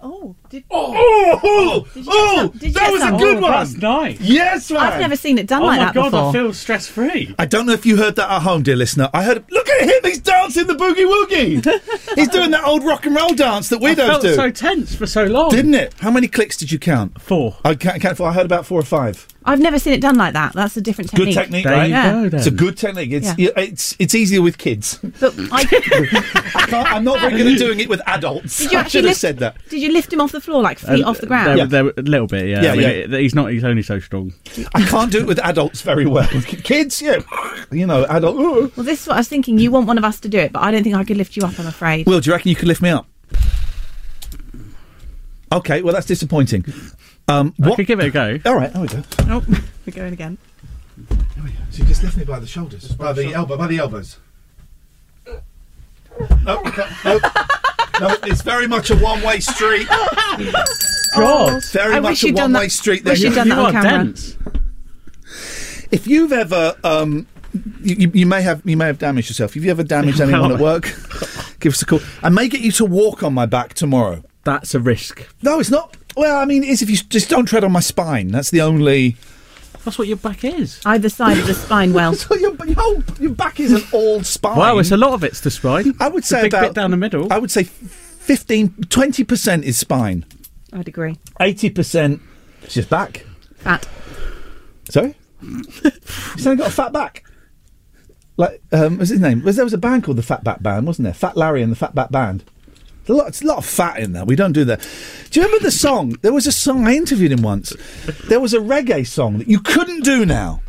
Oh. Oh, oh, Did oh, you get oh, some- did that get was a good Oh, one. that's nice. Yes, man. I've never seen it done oh like that. oh my god, before. I feel stress free. I don't know if you heard that at home, dear listener. I heard. Look at him! He's dancing the boogie woogie. He's doing that old rock and roll dance that I weirdos felt do. so tense for so long. Didn't it? How many clicks did you count? Four. I can't count four. I heard about four or five. I've never seen it done like that. That's a different technique. Good technique, There right? you Yeah. go. Then. It's a good technique. It's Yeah. yeah, it's it's easier with kids. But I, I can't, I'm not very good at doing it with adults. Did you I actually should have lift- said that. did you lift him off the floor, like feet Uh, off the ground? There, Yeah. there- a little bit, yeah. Yeah, I mean, yeah. it- he's not. He's only so strong. I can't do it with adults very well. Kids, yeah, you know, adult. "Ugh." Well, this is what I was thinking. You want one of us to do it, but I don't think I could lift you up. I'm afraid. Will, do you reckon you could lift me up? Okay, well that's disappointing. Um, I what? could give it a go. All right, there we go. oh, we're going again. So you just lift me by the shoulders, by the elbow, by the elbows. No, no, no, no, it's very much a one-way street. God, It's very I much wish a you'd done one-way that- street. wish There. you'd done you that on camera. dense. If you've ever, um, you, you- you may have, you may have damaged yourself. If you ever damaged anyone at work, give us a call. I may get you to walk on my back tomorrow. That's a risk. No, it's not. Well, I mean, it's if you just don't tread on my spine. That's the only. That's what your back is. Either side of the spine. Well, So your, your, whole, your back is an all spine. Wow, it's a lot of it's the spine. I would It's a say big about bit down the middle. I would say 15, 20 percent is spine. I'd agree. Eighty percent is just back. Fat. Sorry, you saying got a fat back? Like, um, what's his name? Was there was a band called the Fatback Band, wasn't there? Fat Larry and the Fatback Band. There's a lot, it's a lot of fat in there. We don't do that. Do you remember the song? There was a song I interviewed him once. There was a reggae song that you couldn't do now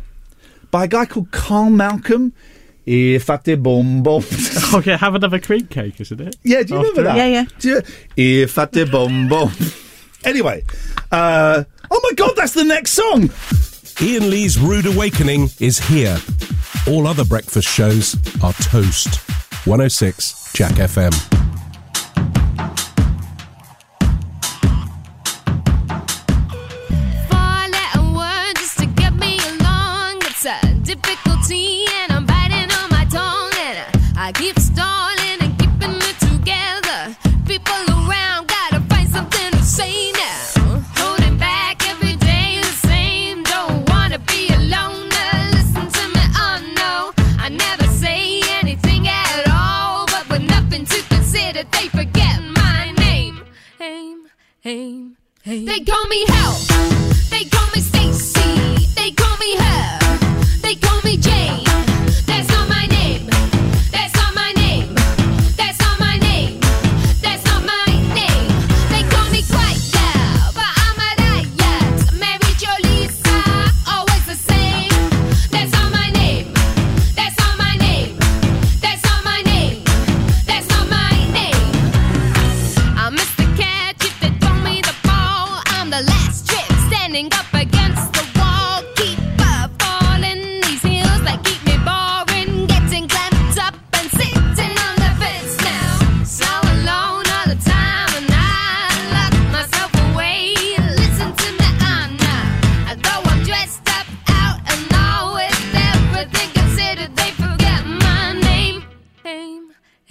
by a guy called Carl Malcolm. If I did bum bum. okay, have another cream cake, isn't it? Yeah, do you remember that? Yeah, yeah. Do you, if I did bum bum. Anyway, uh, oh my god, that's the next song. Iain Lee's Rude Awakening is here. All other breakfast shows are toast. 106 Jack FM. Four letter just to get me along. It's a difficulty, Aim, aim. They call me Hell. They call me Stacy. They call me her.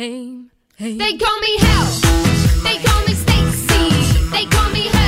Hey, hey. They call me Hell. They call me Stacy. They call me Hell.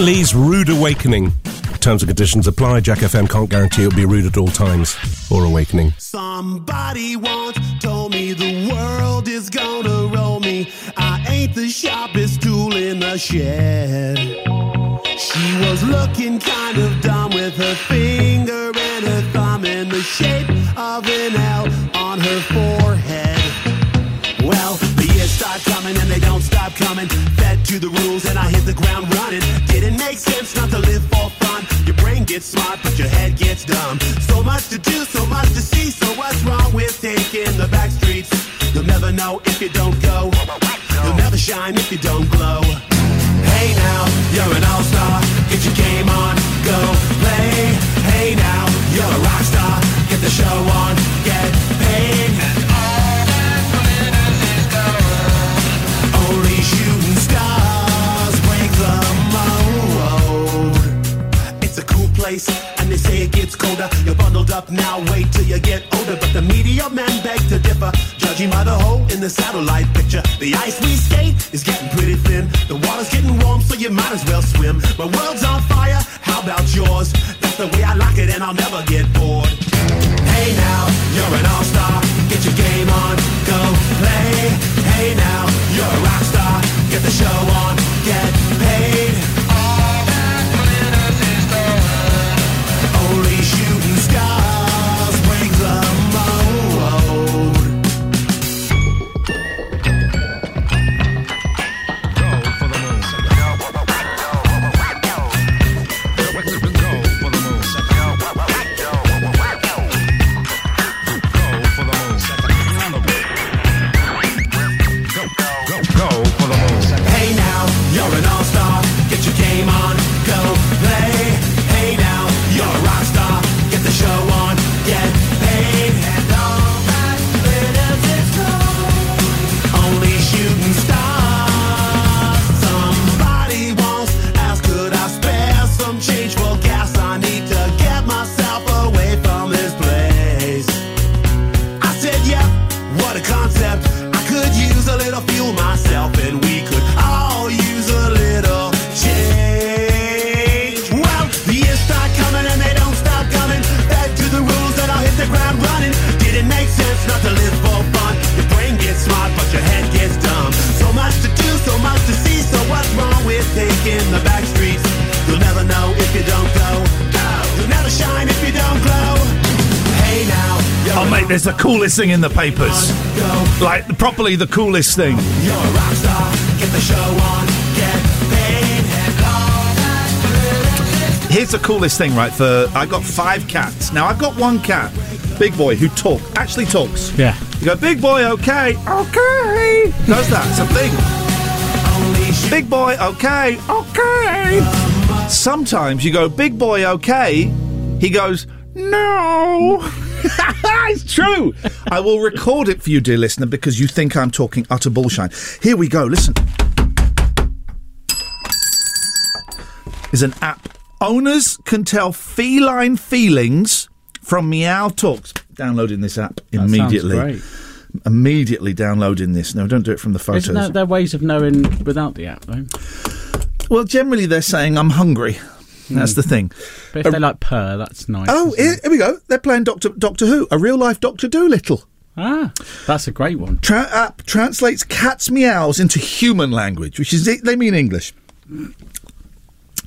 Lee's Rude Awakening. Terms and conditions apply. Jack FM can't guarantee it'll be rude at all times or awakening. Somebody once told me the world is gonna roll me. I ain't the sharpest tool in the shed. The satellite picture. The ice we skate is getting pretty thin. The water's getting warm, so you might as well swim. My world's on fire, there's the coolest thing in the papers. Like, properly the coolest thing. You're a rock star. Get the show on. Get paid. And Here's the coolest thing, right? For I got five cats. Now I've got one cat, big boy, who talk actually talks. Yeah. You go, big boy, okay, okay. Does that? It's a thing. Big boy, okay, okay. Sometimes you go, big boy, okay. He goes, no. it's true. I will record it for you, dear listener, because you think I'm talking utter bullshine. Here we go. Listen. Is an app. Owners can tell feline feelings from Meow Talks. Downloading this app That sounds immediately. great. Immediately downloading this. No, don't do it from the photos. Isn't that their ways of knowing without the app, though? Well, generally they're saying I'm hungry. That's the thing. But if they like purr, that's nice. Oh, here, here we go. They're playing Doctor Doctor Who, a real life Doctor Dolittle. Ah, that's a great one. Tra- app translates cats' meows into human language, which is they mean English.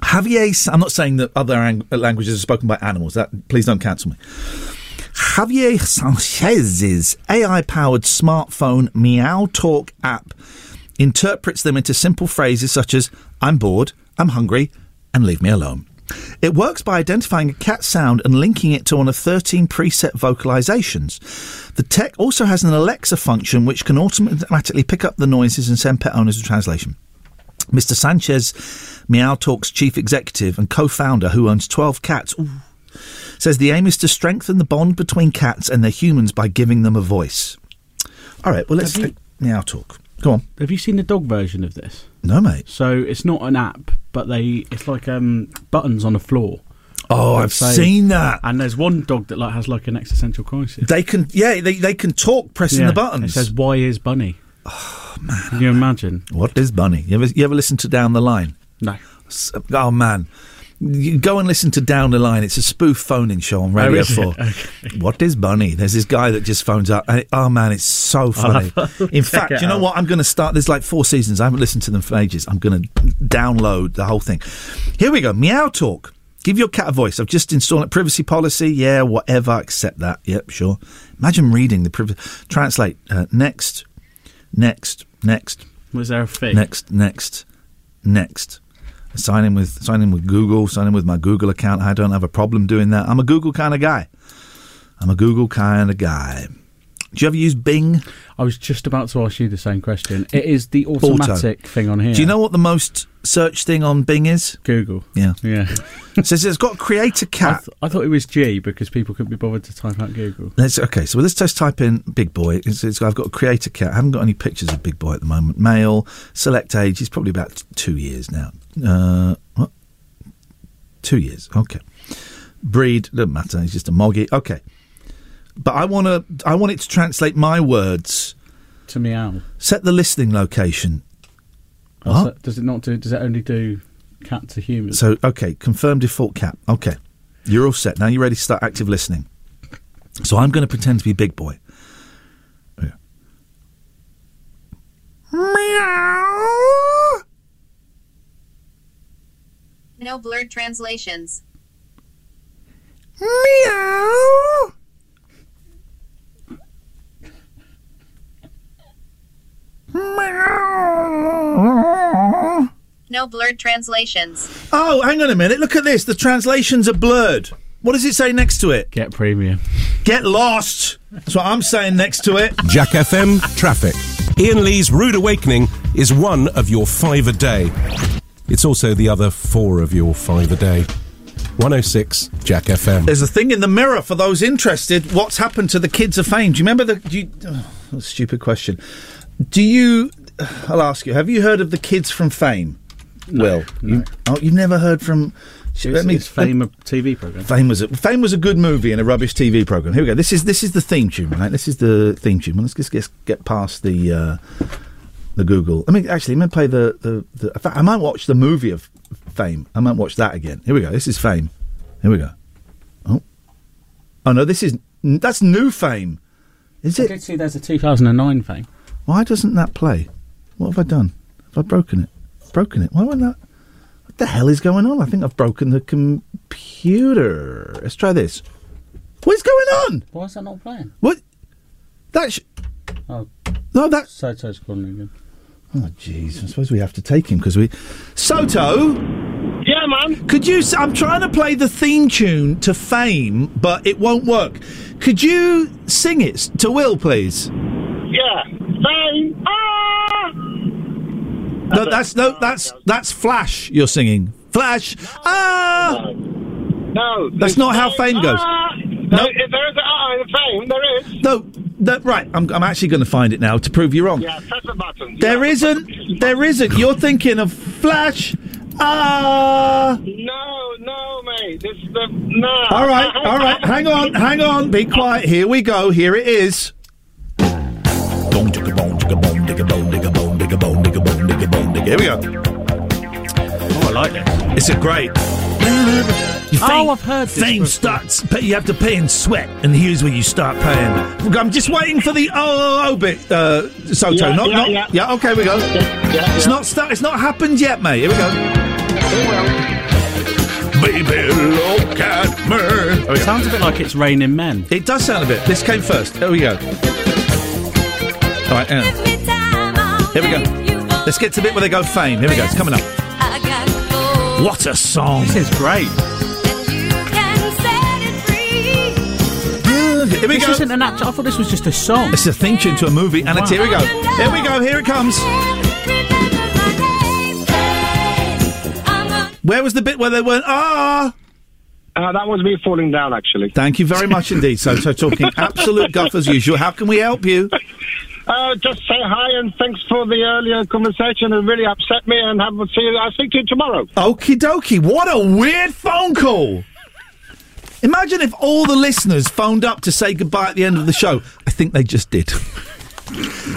Javier, I'm not saying that other ang- languages are spoken by animals. That please don't cancel me. Javier Sanchez's AI-powered smartphone Meow Talk app interprets them into simple phrases such as "I'm bored," "I'm hungry," and "Leave me alone." It works by identifying a cat sound and linking it to one of 13 preset vocalizations. The tech also has an Alexa function which can automatically pick up the noises and send pet owners a translation. Mr. Sanchez, Meow Talk's chief executive and co founder, who owns 12 cats, ooh, says the aim is to strengthen the bond between cats and their humans by giving them a voice. All right, well, let's take Meow Talk. Go on. Have you seen the dog version of this? No, mate. So it's not an app, but they it's like um, buttons on the floor. Oh, I've say- seen that. And there's one dog that like has like an existential crisis. They can, yeah, they, they can talk pressing Yeah, the buttons. It says, "Why is Bunny?" Oh man, can you imagine? What is Bunny? You ever, you ever listen to Down the Line? No. Oh man. You go and listen to Down the Line. It's a spoof phoning show on Radio Oh, is it? 4. What is Bunny? There's this guy that just phones up. And it- oh, man, it's so funny. In fact, you know out. what? I'm going to start. There's like four seasons. I haven't listened to them for ages. I'm going to download the whole thing. Here we go. Meow Talk. Give your cat a voice. I've just installed it. Privacy policy. Yeah, whatever. Accept that. Yep, sure. Imagine reading the privacy. Translate. Uh, next. Next. Next. Was there a fee? Next, next, next. Sign in with sign in with Google. Sign in with my Google account. I don't have a problem doing that. I'm a Google kind of guy. I'm a Google kind of guy. Do you ever use Bing? I was just about to ask you the same question. It is the Auto. automatic thing on here. Do you know what the most searched thing on Bing is? Google. Yeah. Yeah. it says it's got create a I, cat. th- I thought it was G because people couldn't be bothered to type out Google. Let's, okay, so let's just type in Big Boy. It's, it's, I've got a create a cat. I haven't got any pictures of Big Boy at the moment. Male, select age. He's probably about two years now. Uh, what? Two years. Okay. Breed doesn't matter. He's just a moggy. Okay. But I want to. I want it to translate my words. To meow. Set the listening location. Oh, What? so does it not do? Does it only do cat to human? So okay, confirm default cat. Okay, you're all set now. You're ready to start active listening. So I'm going to pretend to be Big Boy. Meow. No blurred translations. Meow. Meow. No blurred translations. Oh, hang on a minute. Look at this. The translations are blurred. What does it say next to it? Get premium. Get lost. That's what I'm saying next to it. Jack FM traffic. Iain Lee's Rude Awakening is one of your five a day. It's also the other four of your five a day. 106 Jack FM. There's a thing in the mirror for those interested. What's happened to the kids of fame? Do you remember the? Do you, oh, stupid question. Do you? I'll ask you. Have you heard of the kids from Fame? Will you? Oh, you've never heard from? It's, it's Fame a TV program. Fame was a, Fame was a good movie and a rubbish TV program. Here we go. This is this is the theme tune, right? This is the theme tune. Well, let's just get, get past the uh, the Google. I mean, actually, let me play the, the the. In fact, I might watch the movie of Fame. I might watch that again. Here we go. This is Fame. Here we go. Oh, oh no, this is that's new Fame. Is it? I it? did see there's a 2009 thing. Why doesn't that play? What have I done? Have I broken it? Broken it? Why won't that? What the hell is going on? I think I've broken the computer. Let's try this. What is going on? Why is that not playing? What? That. Sh- Oh, no, that. Soto's calling me again. Oh, jeez. I suppose we have to take him because we. Soto. Yeah, man. Could you? I'm trying to play the theme tune to Fame, but it won't work. Could you sing it to Will, please? Yeah. Say, ah! No, that's no, that's that's Flash. You're singing Flash. Ah. No. That's not how Fame goes. Ah! No. If there is a ah in fame, there is. No, that, right. I'm, I'm actually going to find it now to prove you wrong. Yeah, press the button. There isn't. There isn't. You're thinking of Flash. Ah. No, no, mate. This is the no. All right. All right. Hang on. Hang on. Be quiet. Here we go. Here it is. Here we go. Oh, I like it. It's a great. Oh, I've heard this Fame before. starts. Pay, you have to pay in sweat, and here's where you start paying. I'm just waiting for the oh, oh bit, uh, Soto. Yeah, not, yeah, not, yeah. Okay, we go. yeah, It's yeah. not start. It's not happened yet, mate. Here we go. Baby, look at me. Oh, it sounds a bit like it's raining men. It does sound a bit. This came first. Here we go. All right, hang. Here we go. Let's get to the bit where they go fame. Here we go. It's coming up. What a song! This is great. Here we this go. isn't an actual. I thought this was just a song. It's a theme tune to a movie, and it's here we go. Here we go. Here it comes. Where was the bit where they went ah? Uh, that was me falling down, actually. Thank you very much indeed. So, so talking absolute guff as usual. How can we help you? Uh, just say hi and thanks for the earlier conversation. It really upset me, and have see you. I'll speak to you tomorrow. Okie dokie. What a weird phone call. Imagine if all the listeners phoned up to say goodbye at the end of the show. I think they just did.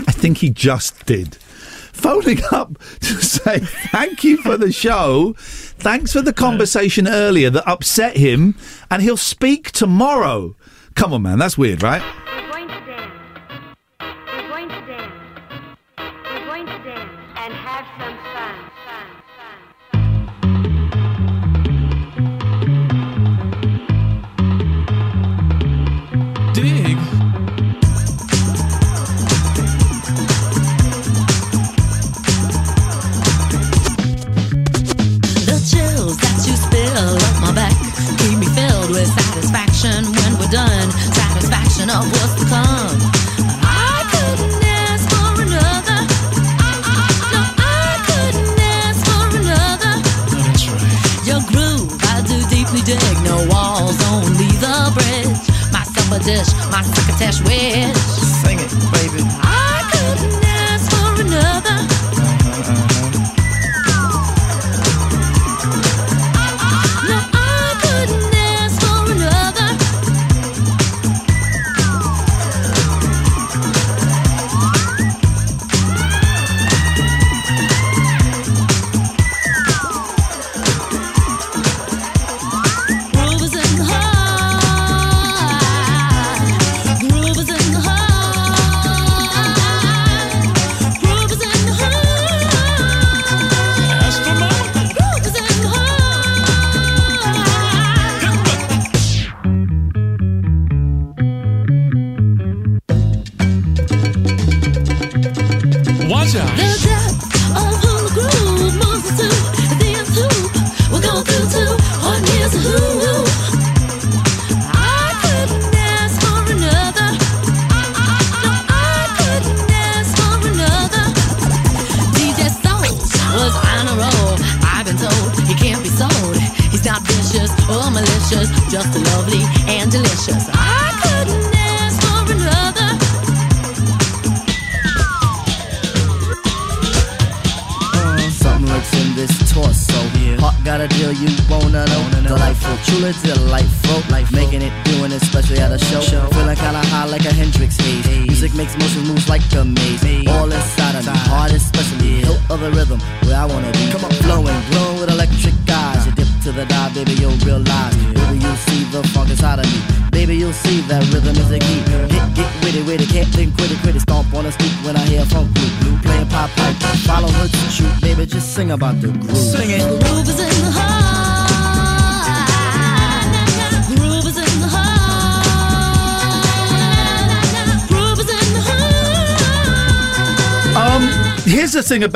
I think he just did. phoning up to say thank you for the show. Thanks for the conversation earlier that upset him, and he'll speak tomorrow. Come on, man, that's weird, right? Dish, my succotash wish.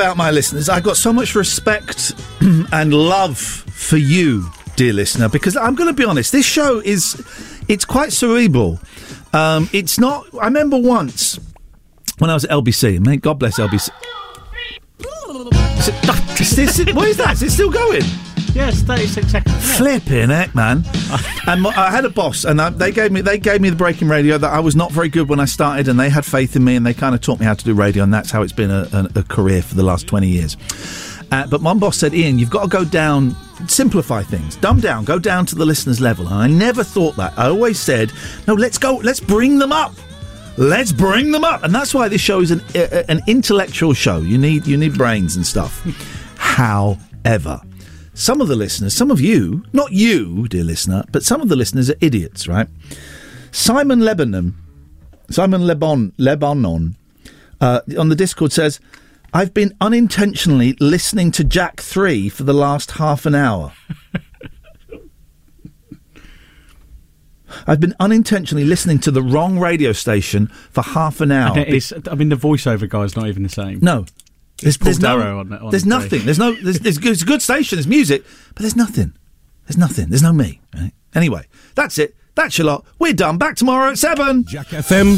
About my listeners. I've got so much respect and love for you, dear listener, because I'm going to be honest. This show is, it's quite cerebral. Um, it's not. I remember once when I was at LBC. May God bless LBC. Is it, is this, what is that? Is it still going? Yes, 36 seconds. Flipping heck, man! and my- I had a boss, and I, they gave me they gave me the breaking radio that I was not very good when I started, and they had faith in me, and they kind of taught me how to do radio, and that's how it's been a, a, a career for the last twenty years. Uh, but my boss said, Iain, you've got to go down, simplify things, dumb down, go down to the listener's level. And I never thought that. I always said, no, let's go, let's bring them up. Let's bring them up, and that's why this show is an a, an intellectual show. You need you need brains and stuff. However, some of the listeners, some of you, not you, dear listener, but some of the listeners are idiots, right? Simon Lebanon, Simon Lebon, Lebanon, uh, on the Discord says, "I've been unintentionally listening to Jack Three for the last half an hour." I've been unintentionally listening to the wrong radio station for half an hour. And it is- I mean, the voiceover guy's not even the same. No. There's, Paul there's no, Darrow on it- on there's the nothing. There's no. There's, there's good, it's a good station. There's music, but there's nothing. There's nothing. There's no me. Right? Anyway, that's it. That's your lot. We're done. Back tomorrow at seven. Jack FM.